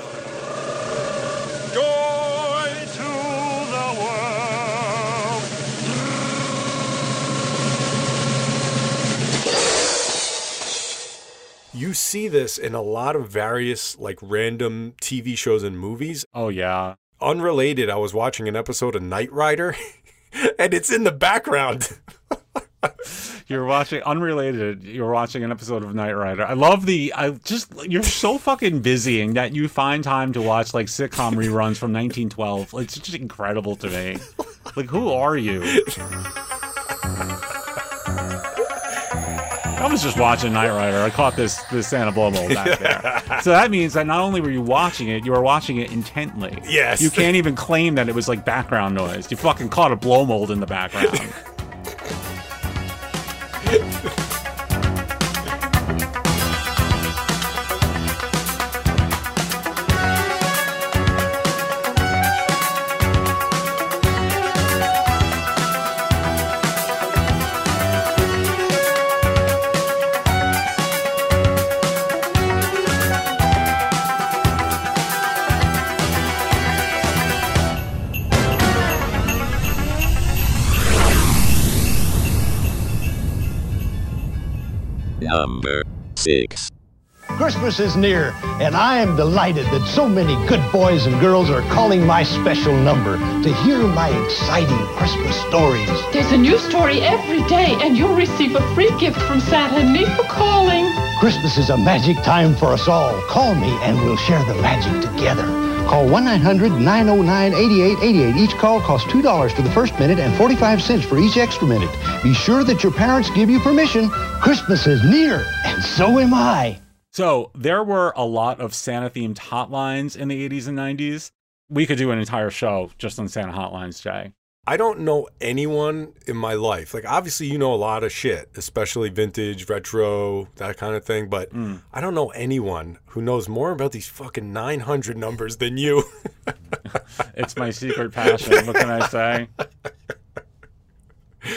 You see this in a lot of various, like, random TV shows and movies. oh yeah. Unrelated, I was watching an episode of Knight Rider, and it's in the background. you're watching unrelated you're watching an episode of knight rider. I love the i just you're so fucking busy and that you find time to watch like sitcom reruns from 1912 it's just incredible to me. Like who are you I was just watching Knight Rider. I caught this this Santa Blomo back there. So that means that not only were you watching it, you were watching it intently. Yes. You can't even claim that it was like background noise. You fucking caught a blow mold in the background. Number 6. Christmas is near, and I am delighted that so many good boys and girls are calling my special number to hear my exciting Christmas stories. There's a new story every day, and you'll receive a free gift from Santa and me for calling. Christmas is a magic time for us all. Call me and we'll share the magic together. Call 1-900-909-8888. Each call costs $2 for the first minute and 45 cents for each extra minute. Be sure that your parents give you permission. Christmas is near, and so am I. So there were a lot of Santa themed hotlines in the 80s and 90s. We could do an entire show just on Santa hotlines, Jay. I don't know anyone in my life. Like, obviously, you know a lot of shit, especially vintage, retro, that kind of thing. But mm. I don't know anyone who knows more about these fucking 900 numbers than you. It's my secret passion. What can I say?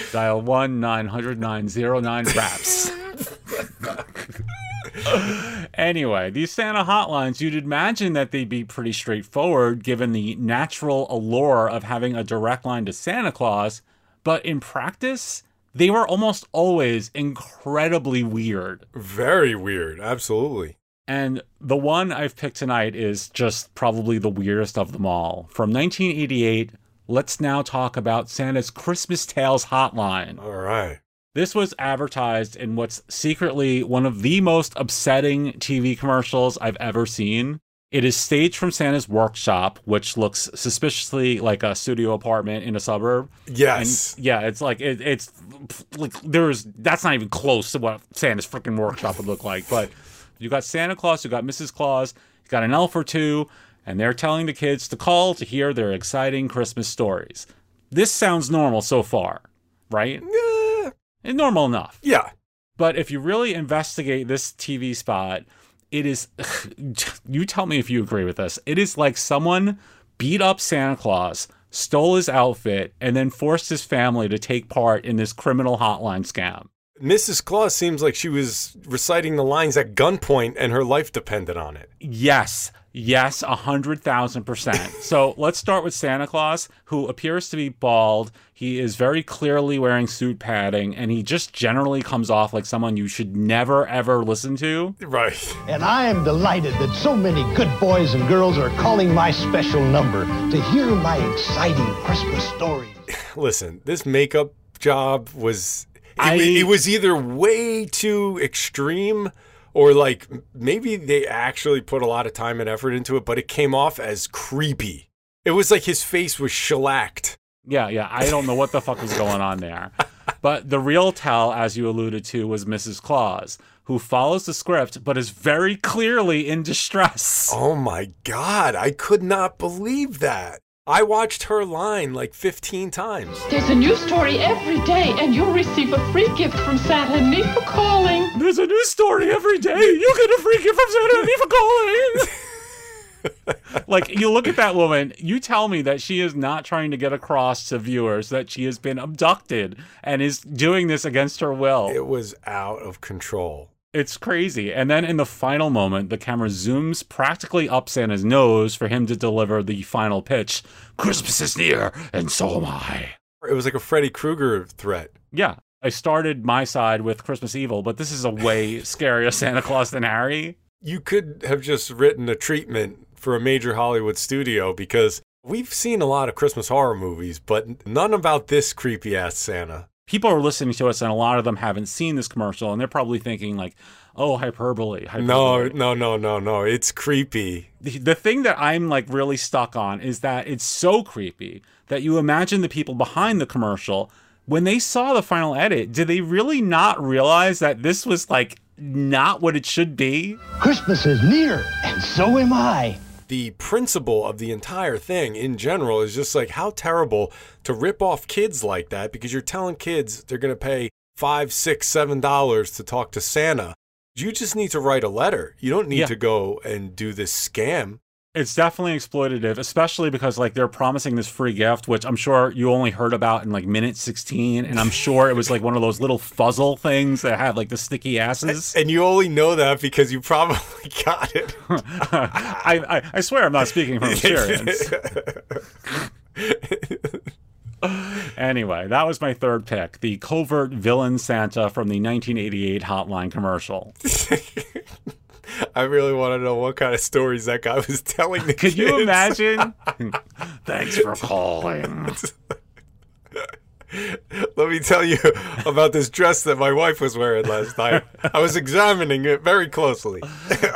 Dial 1 900 909 RAPS. anyway, these Santa hotlines, you'd imagine that they'd be pretty straightforward given the natural allure of having a direct line to Santa Claus, but in practice, they were almost always incredibly weird. Very weird. Absolutely. And the one I've picked tonight is just probably the weirdest of them all. From 1988, let's now talk about Santa's Christmas Tales hotline. All right. This was advertised in what's secretly one of the most upsetting TV commercials I've ever seen. It is staged from Santa's workshop, which looks suspiciously like a studio apartment in a suburb. Yes. And yeah, it's like it, it's like there's that's not even close to what Santa's freaking workshop would look like. But you got Santa Claus, you got Mrs. Claus, you got an elf or two, and they're telling the kids to call to hear their exciting Christmas stories. This sounds normal so far, right? Yeah. And normal enough. Yeah. But if you really investigate this TV spot, it is. You tell me if you agree with this. It is like someone beat up Santa Claus, stole his outfit, and then forced his family to take part in this criminal hotline scam. Mrs. Claus seems like she was reciting the lines at gunpoint and her life depended on it. Yes, yes, a hundred thousand percent. So let's start with Santa Claus, who appears to be bald. He is very clearly wearing suit padding, and he just generally comes off like someone you should never ever listen to. Right. And I am delighted that so many good boys and girls are calling my special number to hear my exciting Christmas story. Listen, this makeup job was it, I- it was either way too extreme or like maybe they actually put a lot of time and effort into it, but it came off as creepy. It was like his face was shellacked. Yeah, yeah. I don't know what the fuck was going on there. But the real tell, as you alluded to, was Mrs. Claus, who follows the script but is very clearly in distress. Oh my god, I could not believe that. I watched her line like 15 times. There's a new story every day, and you'll receive a free gift from Santa and me for calling. There's a new story every day. You get a free gift from Santa and me for calling. like you look at that woman, you tell me that she is not trying to get across to viewers that she has been abducted and is doing this against her will. It was out of control. It's crazy. And then in the final moment, the camera zooms practically up Santa's nose for him to deliver the final pitch Christmas is near, and so am I. It was like a Freddy Krueger threat. Yeah. I started my side with Christmas Evil, but this is a way scarier Santa Claus than Harry. You could have just written a treatment for a major Hollywood studio because we've seen a lot of Christmas horror movies, but none about this creepy ass Santa. People are listening to us, and a lot of them haven't seen this commercial, and they're probably thinking, like, oh, hyperbole. hyperbole. No, no, no, no, no. It's creepy. the, the thing that I'm like really stuck on is that it's so creepy that you imagine the people behind the commercial when they saw the final edit, did they really not realize that this was like not what it should be? Christmas is near, and so am I. The principle of the entire thing in general is just like how terrible to rip off kids like that because you're telling kids they're going to pay five, six, seven dollars to talk to Santa. You just need to write a letter. You don't need Yeah. to go and do this scam. It's definitely exploitative, especially because like they're promising this free gift, which I'm sure you only heard about in like minute 16, and I'm sure it was like one of those little fuzzle things that had like the sticky asses. And you only know that because you probably got it. I, I I swear I'm not speaking from experience. anyway, that was my third pick, the covert villain Santa from the 1988 Hotline commercial. I really want to know what kind of stories that guy was telling the Could you kids. imagine? Thanks for calling. Let me tell you about this dress that my wife was wearing last night. I was examining it very closely.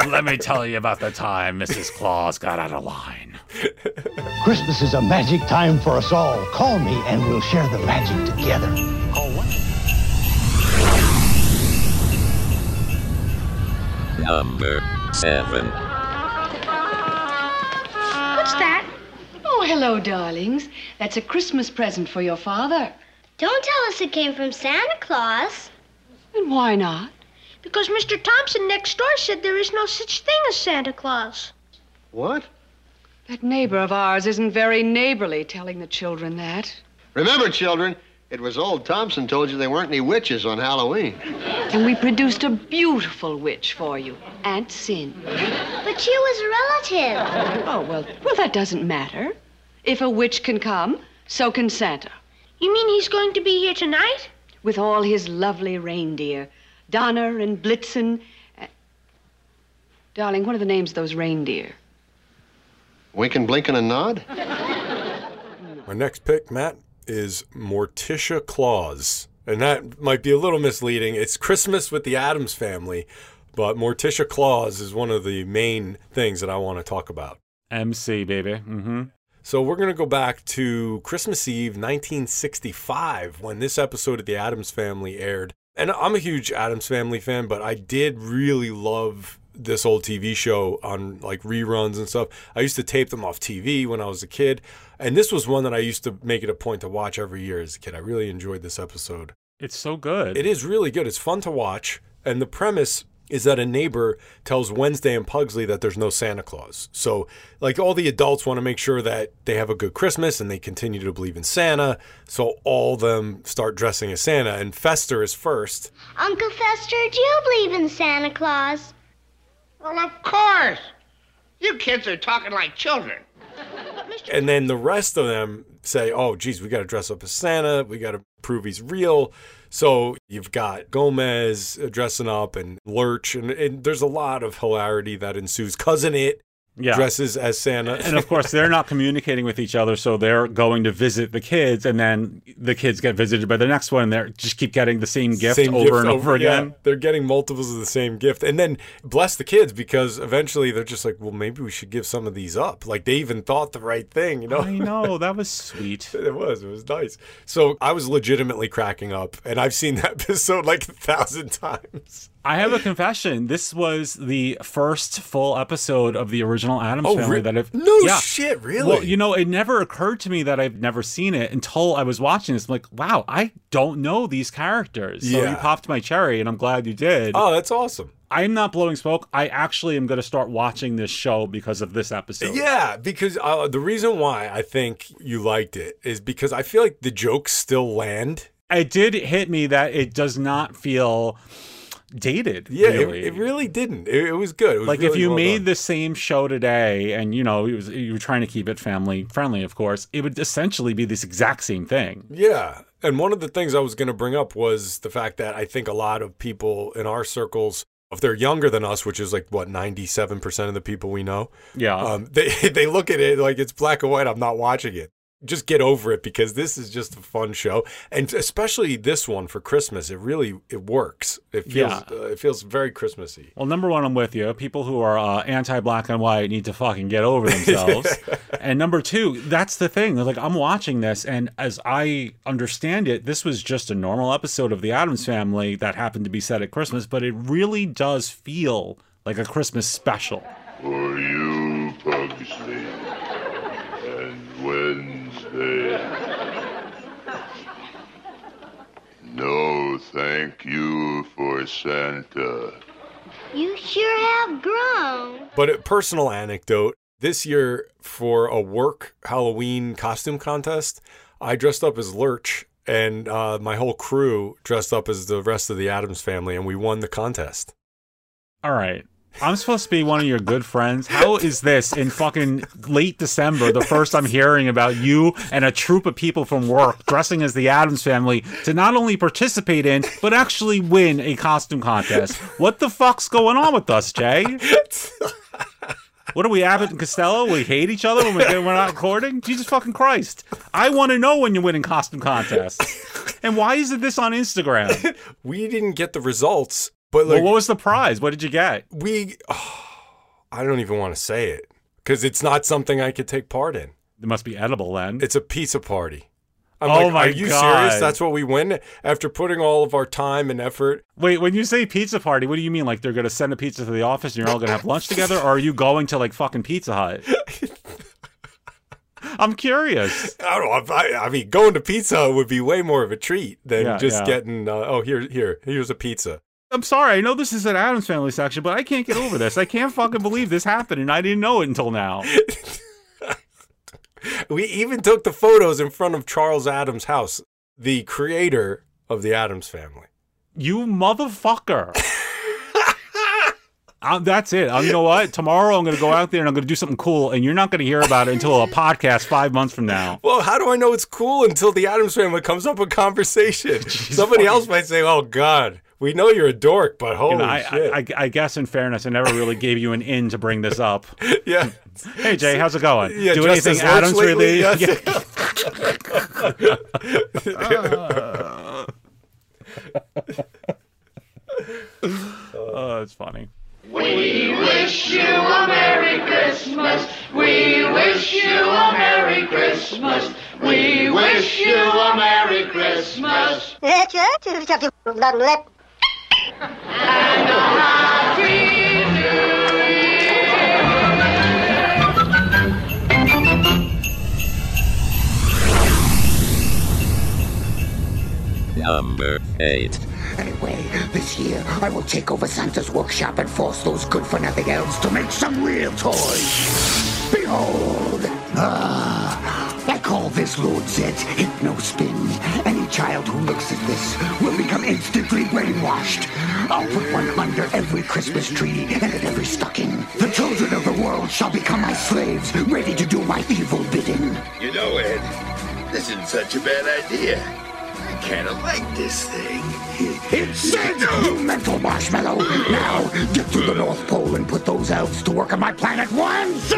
Let me tell you about the time Mrs. Claus got out of line. Christmas is a magic time for us all. Call me and we'll share the magic together. Number 7. What's that? Oh, hello, darlings. That's a Christmas present for your father. Don't tell us it came from Santa Claus. And why not? Because Mr. Thompson next door said there is no such thing as Santa Claus. What? That neighbor of ours isn't very neighborly telling the children that. Remember, children, it was old Thompson told you there weren't any witches on Halloween. And we produced a beautiful witch for you, Aunt Sin. But she was a relative. Oh, well, well, that doesn't matter. If a witch can come, so can Santa. You mean he's going to be here tonight? With all his lovely reindeer, Donner and Blitzen. uh, Darling, what are the names of those reindeer? Wink and blink and a nod? My next pick, Matt, is Morticia Claus. And that might be a little misleading. It's Christmas with the Addams family, but Morticia Claus is one of the main things that I want to talk about. MC, baby. Mm-hmm. So we're going to go back to Christmas Eve 1965 when this episode of The Addams Family aired. And I'm a huge Addams Family fan, but I did really love this old TV show on like reruns and stuff. I used to tape them off TV when I was a kid. And this was one that I used to make it a point to watch every year as a kid. I really enjoyed this episode. It's so good. It is really good. It's fun to watch. And the premise is that a neighbor tells Wednesday and Pugsley that there's no Santa Claus. So, like, all the adults want to make sure that they have a good Christmas and they continue to believe in Santa. So, all of them start dressing as Santa, and Fester is first. Uncle Fester, do you believe in Santa Claus? Well, of course. You kids are talking like children. And then the rest of them say, oh, geez, we got to dress up as Santa. We got to prove he's real. So you've got Gomez dressing up and Lurch, and, and there's a lot of hilarity that ensues. Cousin It Yeah. dresses as Santa. and of course they're not communicating with each other so they're going to visit the kids and then the kids get visited by the next one and they just keep getting the same gift Same over gift and over yeah. again they're getting multiples of the same gift. And then bless the kids because eventually they're just like, well, maybe we should give some of these up. Like they even thought the right thing, you know? i know that was sweet It was. It was nice. So I was legitimately cracking up, and I've seen that episode like a thousand times. I have a confession. This was the first full episode of the original Addams Oh, Family re- that I've. No shit, really? Well, you know, it never occurred to me that I've never seen it until I was watching this. I'm like, wow, I don't know these characters. So Yeah. you popped my cherry, and I'm glad you did. Oh, that's awesome. I'm not blowing smoke. I actually am going to start watching this show because of this episode. Yeah, because uh, the reason why I think you liked it is because I feel like the jokes still land. It did hit me that it does not feel dated. Yeah, really. It, it really didn't. It, it was good. It was like if you well made done. the same show today and you know it was, you were trying to keep it family friendly of course it would essentially be this exact same thing Yeah. And one of the things I was going to bring up was the fact that I think a lot of people in our circles, if they're younger than us, which is like what ninety seven percent of the people we know, yeah um, they they look at it like it's black and white. I'm not watching it. Just get over it because this is just a fun show, and especially this one for Christmas. It really it works. It feels Yeah. uh, it feels very Christmassy. well number one i'm with you people who are uh, anti-black and white need to fucking get over themselves and number two that's the thing like i'm watching this and as i understand it this was just a normal episode of the addams family that happened to be set at christmas but it really does feel like a christmas special For you, Pugsley. And Wednesday. No, thank you for Santa. You sure have grown. But a personal anecdote this year for a work Halloween costume contest, I dressed up as Lurch and uh, my whole crew dressed up as the rest of the Addams family, and we won the contest. All right. I'm supposed to be one of your good friends. How is this in fucking late December, the first I'm hearing about you and a troop of people from work dressing as the Addams family to not only participate in, but actually win a costume contest? What the fuck's going on with us, Jay? What are we, Abbott and Costello? We hate each other when we're not recording? Jesus fucking Christ. I want to know when you're winning costume contests. And why isn't this on Instagram? We didn't get the results, but Well, like what was the prize? What did you get? we, oh, I don't even want to say it because it's not something I could take part in. It must be edible then. It's a pizza party. I'm Oh like, my are you God. serious? That's what we win after putting all of our time and effort. Wait, when you say pizza party, what do you mean? Like they're gonna send a pizza to the office and you're all gonna have lunch together, or are you going to like fucking Pizza Hut? I'm curious. I don't know. I, I mean, going to pizza Hut would be way more of a treat than Yeah, just yeah. getting. Uh, oh, here, here, here's a pizza. I'm sorry. I know this is an Addams Family section, but I can't get over this. I can't fucking believe this happened, and I didn't know it until now. We even took the photos in front of Charles Addams' house, the creator of the Addams family. You motherfucker. Um, that's it. Um, you know what? Tomorrow I'm going to go out there and I'm going to do something cool, and you're not going to hear about it until a podcast five months from now. Well, how do I know it's cool until the Addams family comes up with conversation? Somebody else might say, "Oh God, we know you're a dork, but holy You know, I, shit!" I, I, I guess in fairness, I never really gave you an in to bring this up. yeah. Hey Jay, how's it going? Yeah, Do anything as Addams lately, really? oh, that's funny. We wish you a Merry Christmas. We wish you a Merry Christmas. We wish you a Merry Christmas. And a Happy New Number 8. Anyway, this year I will take over Santa's workshop and force those good for nothing elves to make some real toys. Behold! Ah, I call this Lord Zed's Hypnospin. Any child who looks at this will become instantly brainwashed. I'll put one under every Christmas tree and in every stocking. The children of the world shall become my slaves, ready to do my evil bidding. You know, Ed, this isn't such a bad idea. I kind of like this thing. It's Zed, you mental marshmallow! Now, get to the North Pole and put those elves to work on my planet once!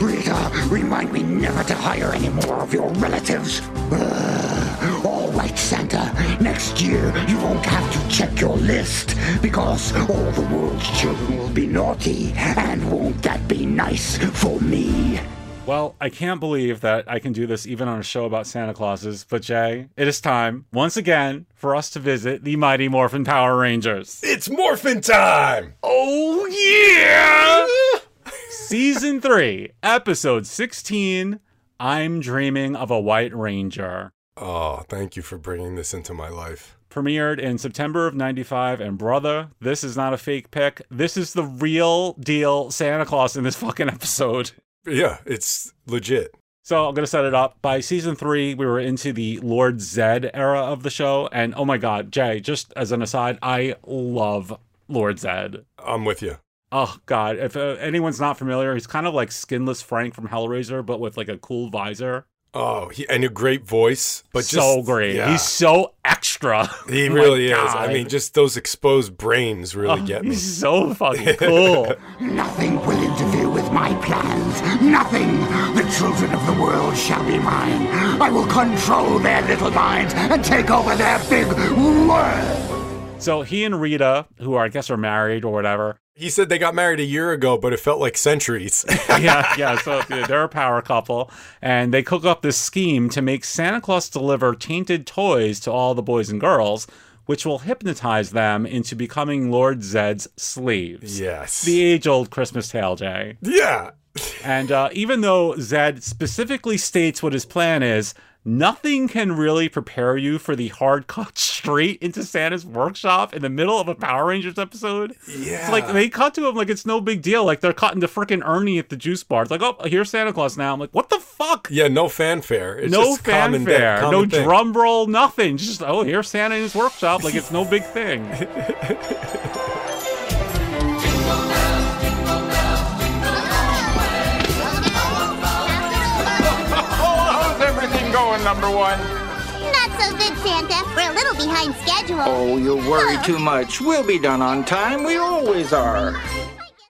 Rita, remind me never to hire any more of your relatives. Uh, all right, Santa. Next year, you won't have to check your list because all the world's children will be naughty. And won't that be nice for me? Well, I can't believe that I can do this even on a show about Santa Clauses, but Jay, it is time, once again, for us to visit the Mighty Morphin Power Rangers. It's morphin time! Oh, yeah! Season 3, Episode 16 I'm Dreaming of a White Ranger. Oh, thank you for bringing this into my life. Premiered in September of 95, and brother, this is not a fake pick. This is the real deal Santa Claus in this fucking episode. Yeah, it's legit. So I'm gonna set it up. By season three, we were into the Lord Zed era of the show, and oh my god, Jay! Just as an aside, I love Lord Zed. I'm with you. Oh god, if uh, anyone's not familiar, he's kind of like Skinless Frank from Hellraiser, but with like a cool visor. Oh, he, and a great voice, but just, so great. yeah. He's so extra. He Oh really is. God. I mean, just those exposed brains really Oh, get me. He's so fucking cool. Nothing will interfere with my plans. Nothing. The children of the world shall be mine. I will control their little minds and take over their big world. so he and Rita, who are, I guess are married or whatever, He said they got married a year ago, but it felt like centuries. yeah, yeah. So they're a power couple, and they cook up this scheme to make Santa Claus deliver tainted toys to all the boys and girls, which will hypnotize them into becoming Lord Zed's slaves. yes. The age-old Christmas tale, Jay. yeah. And uh, even though Zed specifically states what his plan is, nothing can really prepare you for the hard cut straight into Santa's workshop in the middle of a Power Rangers episode. Yeah. It's like they cut to him like it's no big deal. Like they're cutting to freaking Ernie at the juice bar. It's like, oh, here's Santa Claus now. I'm like, what the fuck? Yeah, no fanfare. It's no just common fanfare, common no thing. drum roll, nothing. Just oh, here's Santa in his workshop. Like it's no big thing. going, number one? Not so good, Santa. We're a little behind schedule. Oh, you worry too much. We'll be done on time. We always are.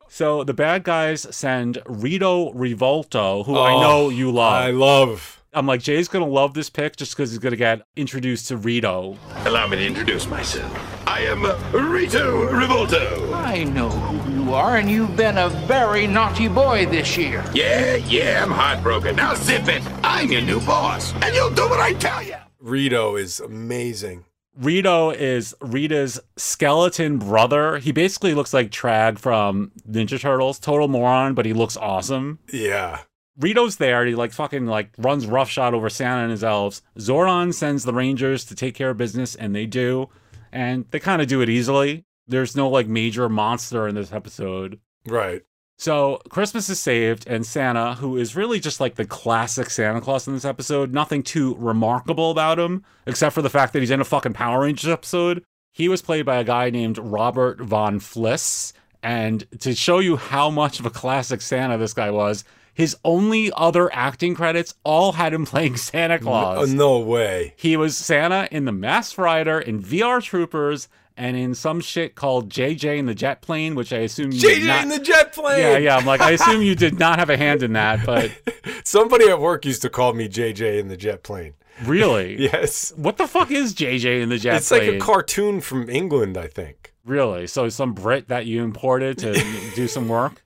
So the bad guys send Rito Revolto, who I Oh, know you love. I love. I'm like, Jay's gonna love this pick just because he's gonna get introduced to Rito. Allow me to introduce myself. I am Rito Revolto. I know who you are, and you've been a very naughty boy this year. Yeah, yeah, I'm heartbroken. Now zip it. I'm your new boss, and you'll do what I tell you. Rito is amazing. Rito is Rita's skeleton brother. He basically looks like Traag from Ninja Turtles. Total moron, but he looks awesome. Yeah. Rito's there. He like fucking like runs roughshod over Santa and his elves. Zordon sends the Rangers to take care of business, and they do. And they kind of do it easily. There's no like major monster in this episode. Right. So Christmas is saved, and Santa, who is really just like the classic Santa Claus in this episode, nothing too remarkable about him, except for the fact that he's in a fucking Power Rangers episode. He was played by a guy named Robert Von Fliss. And to show you how much of a classic Santa this guy was, his only other acting credits all had him playing Santa Claus. Uh, no way. He was Santa in The Masked Rider, in VR Troopers, and in some shit called JJ in the Jet Plane, which I assume you did JJ not- in the jet plane. Yeah, yeah. I'm like, I assume you did not have a hand in that, but Somebody at work used to call me JJ in the jet plane. really, Yes. What the fuck is JJ in the Jet it's Plane? It's like a cartoon from England, I think. Really? So some Brit that you imported to do some work?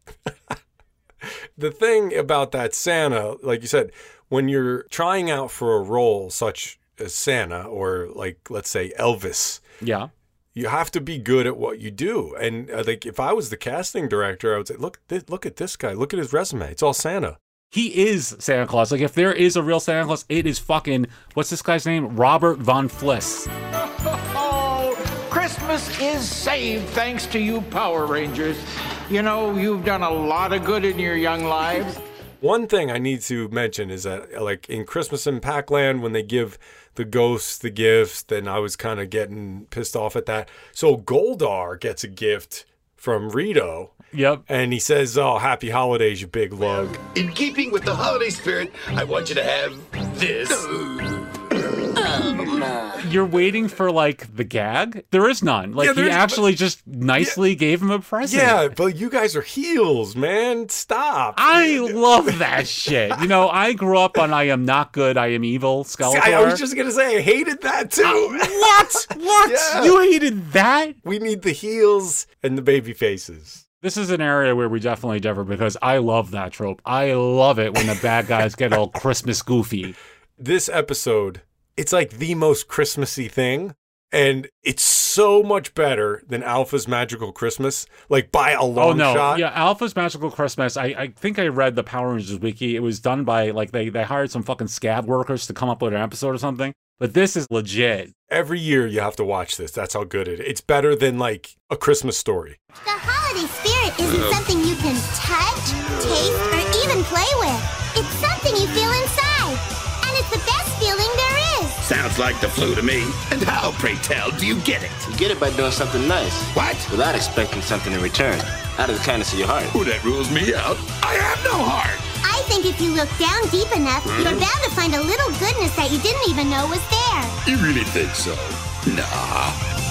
The thing about that Santa, like you said, when you're trying out for a role such as Santa or like let's say Elvis, Yeah. you have to be good at what you do. And uh, like if I was the casting director, I would say, look, th- look at this guy, look at his resume. It's all Santa. He is Santa Claus. Like if there is a real Santa Claus, it is fucking what's this guy's name? Robert Von Fliss. Oh, Christmas is saved thanks to you Power Rangers. You know, you've done a lot of good in your young lives. One thing I need to mention is that, like in Christmas in Pac-Land, when they give the ghosts the gifts, then I was kind of getting pissed off at that. So Goldar gets a gift from Rito. Yep. And he says, "Oh, happy holidays, you big lug." In keeping with the holiday spirit, I want you to have this. You're waiting for like the gag? There is none. Like Yeah, he actually just nicely gave him a present. Yeah, but you guys are heels, man. Stop. I love that shit. You know, I grew up on I am not good, I am evil See, I, I was just gonna say I hated that too. Uh, what? What? Yeah. You hated that? We need the heels and the baby faces. This is an area where we definitely differ because I love that trope. I love it when the bad guys get all Christmas goofy. This episode, it's like the most Christmassy thing. And it's so much better than Alpha's Magical Christmas, like by a oh, long oh no, shot. yeah, Alpha's Magical Christmas. I, I think I read the Power Rangers wiki. It was done by like they they hired some fucking scab workers to come up with an episode or something. But this is legit. Every year you have to watch this. That's how good it is. It's better than like a Christmas story. The holiday spirit isn't something you can touch, taste, or even play with. It's something you feel inside. And it's the best feeling there is. Sounds like the flu to me. And how, pray tell, do you get it? You get it by doing something nice. What? Without expecting something in return. Out of the kindness of your heart. Oh, that rules me out. I have no heart. I think if you look down deep enough, hmm? you're bound to find a little goodness that you didn't even know was there. You really think so? Nah.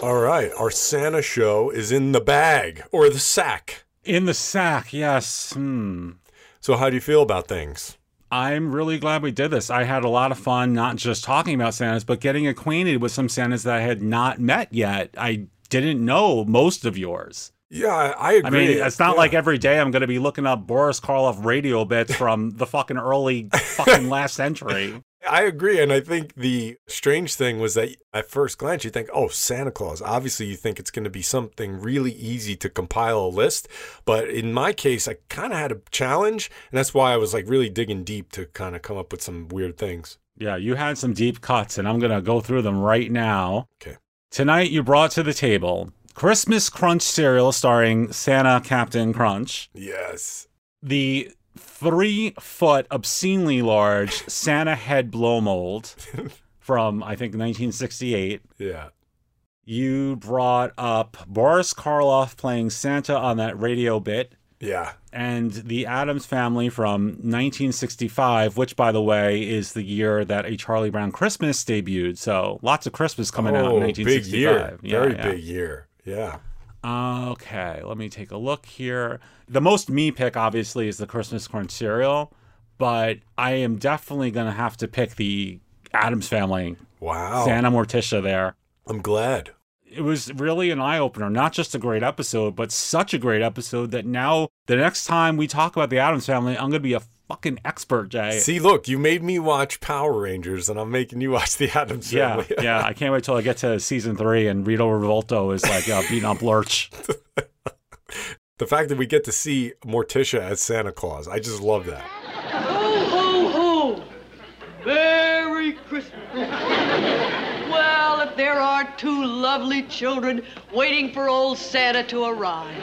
All right, our Santa show is in the bag or the sack. In the sack, yes. Hmm. So, how do you feel about things? I'm really glad we did this. I had a lot of fun, not just talking about Santas, but getting acquainted with some Santas that I had not met yet. I didn't know most of yours. Yeah, I, agree. I mean, it's not Yeah. like every day I'm going to be looking up Boris Karloff radio bits from the fucking early fucking last century. I agree. And I think the strange thing was that at first glance, you think, oh, Santa Claus. Obviously, you think it's going to be something really easy to compile a list. But in my case, I kind of had a challenge. And that's why I was like really digging deep to kind of come up with some weird things. Yeah, you had some deep cuts, and I'm going to go through them right now. Okay. Tonight, you brought to the table Christmas Crunch cereal starring Santa Captain Crunch. Yes. The three foot, obscenely large Santa head blow mold from, I think, 1968. Yeah. You brought up Boris Karloff playing Santa on that radio bit. Yeah. And the Addams family from 1965, which, by the way, is the year that A Charlie Brown Christmas debuted. So lots of Christmas coming out in Oh, 1965. big year. Yeah, Very yeah. big year. Yeah. Okay, let me take a look here. The most me pick, obviously, is the Christmas corn cereal, but I am definitely going to have to pick the Addams family. Wow. Santa Morticia there. I'm glad. It was really an eye opener. Not just a great episode, but such a great episode that now the next time we talk about the Addams family, I'm going to be a fucking expert, Jay. See, look, you made me watch Power Rangers, and I'm making you watch the Addams yeah, Family. yeah. I can't wait till I get to season three and Rito Revolto is like uh, beating up Lurch. the fact that we get to see Morticia as Santa Claus, I just love that. Ho, ho, ho! Merry Christmas! well, if there are two lovely children waiting for old Santa to arrive,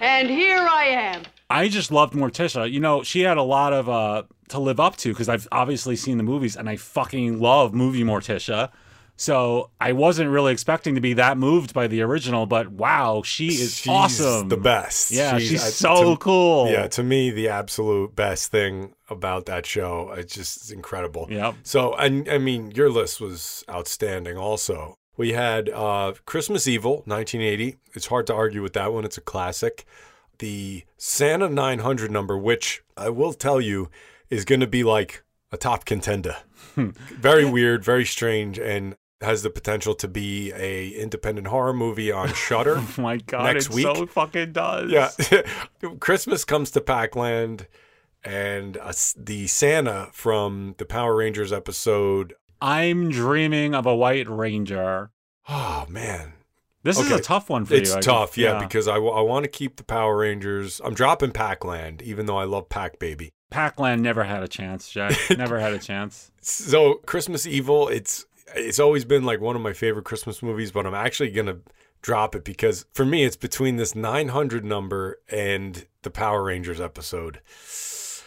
and here I am. I just loved Morticia. You know, she had a lot of uh to live up to because I've obviously seen the movies and I fucking love movie Morticia. So I wasn't really expecting to be that moved by the original, but wow, she is She's awesome. the best. Yeah, she's, I- so to- cool. Yeah, to me, the absolute best thing about that show. It's just incredible. Yeah. So, and I mean, your list was outstanding. Also, we had uh, Christmas Evil, 1980. It's hard to argue with that one. It's a classic. The Santa 900 number, which I will tell you is going to be like a top contender. very weird, very strange, and has the potential to be a independent horror movie on Shudder. Oh my god, next it week. so fucking does. Yeah. Christmas comes to Pac-Land and uh, the Santa from the Power Rangers episode. I'm dreaming of a white ranger. Oh, man. This is a tough one for it's you, I tough, yeah, Yeah. because I, want to keep the Power Rangers. I'm dropping Pac-Land, even though I love Pac Baby. Pac-Land never had a chance, Jack. never had a chance. So Christmas Evil, it's it's always been like one of my favorite Christmas movies, but I'm actually gonna drop it because for me it's between this 900 number and the Power Rangers episode.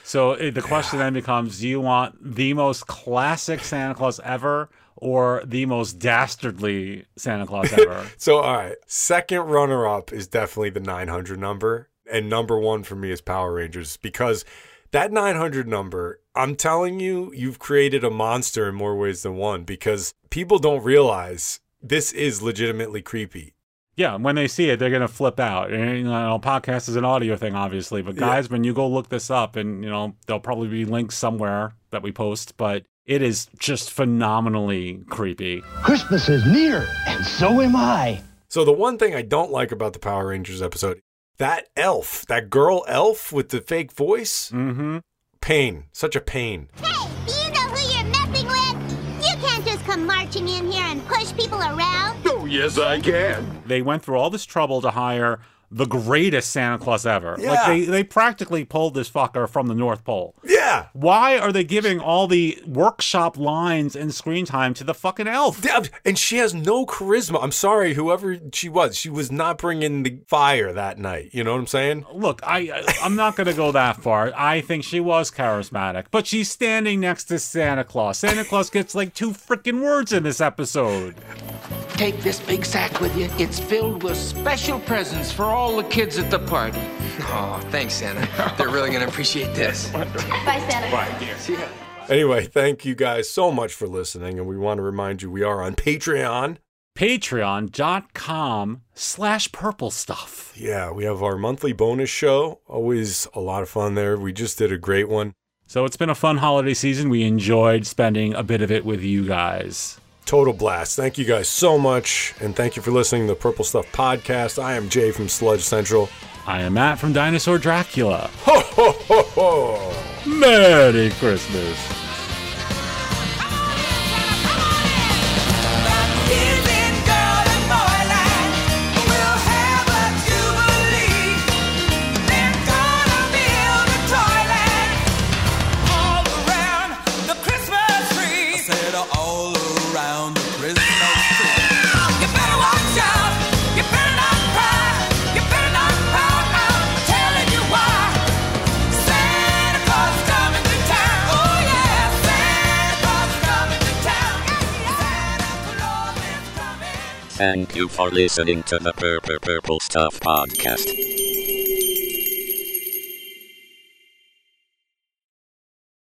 So uh, the question then becomes: Do you want the most classic Santa Claus ever, or the most dastardly Santa Claus ever? So all right, second runner up is definitely the 900 number, and number one for me is Power Rangers because that 900 number. I'm telling you, you've created a monster in more ways than one because people don't realize this is legitimately creepy. yeah, when they see it, they're gonna flip out. And you know, podcast is an audio thing, obviously, but guys, when you go look this up, and you know, there'll probably be links somewhere that we post, but it is just phenomenally creepy. Christmas is near, and so am I. So the one thing I don't like about the Power Rangers episode, that elf, that girl elf with the fake voice, mm-hmm. pain, such a pain. Do you know who you're messing with? You can't just come marching in here and push people around. Oh, yes, I can. They went through all this trouble to hire the greatest Santa Claus ever. Yeah. Like they, they practically pulled this fucker from the North Pole. Yeah. Why are they giving all the workshop lines and screen time to the fucking elf? Yeah, And she has no charisma. I'm sorry, whoever she was, she was not bringing the fire that night. You know what I'm saying? Look, I I- I'm not going to go that far. I think she was charismatic, but she's standing next to Santa Claus. Santa Claus gets like two freaking words in this episode. Take this big sack with you. It's filled with special presents for all the kids at the party. Oh, thanks, Santa. They're really going to appreciate this. Bye, Santa. Bye, dear. See ya. Anyway, thank you guys so much for listening. And we want to remind you we are on Patreon. Patreon.com slash purple stuff. Yeah, we have our monthly bonus show. Always a lot of fun there. We just did a great one. So it's been a fun holiday season. We enjoyed spending a bit of it with you guys. Total blast. Thank you guys so much. And thank you for listening to the Purple Stuff Podcast. I am Jay from Sludge Central. I am Matt from Dinosaur Dracula. Ho, ho, ho, ho. Merry Christmas. Thank you for listening to the Purple Purple Stuff Podcast.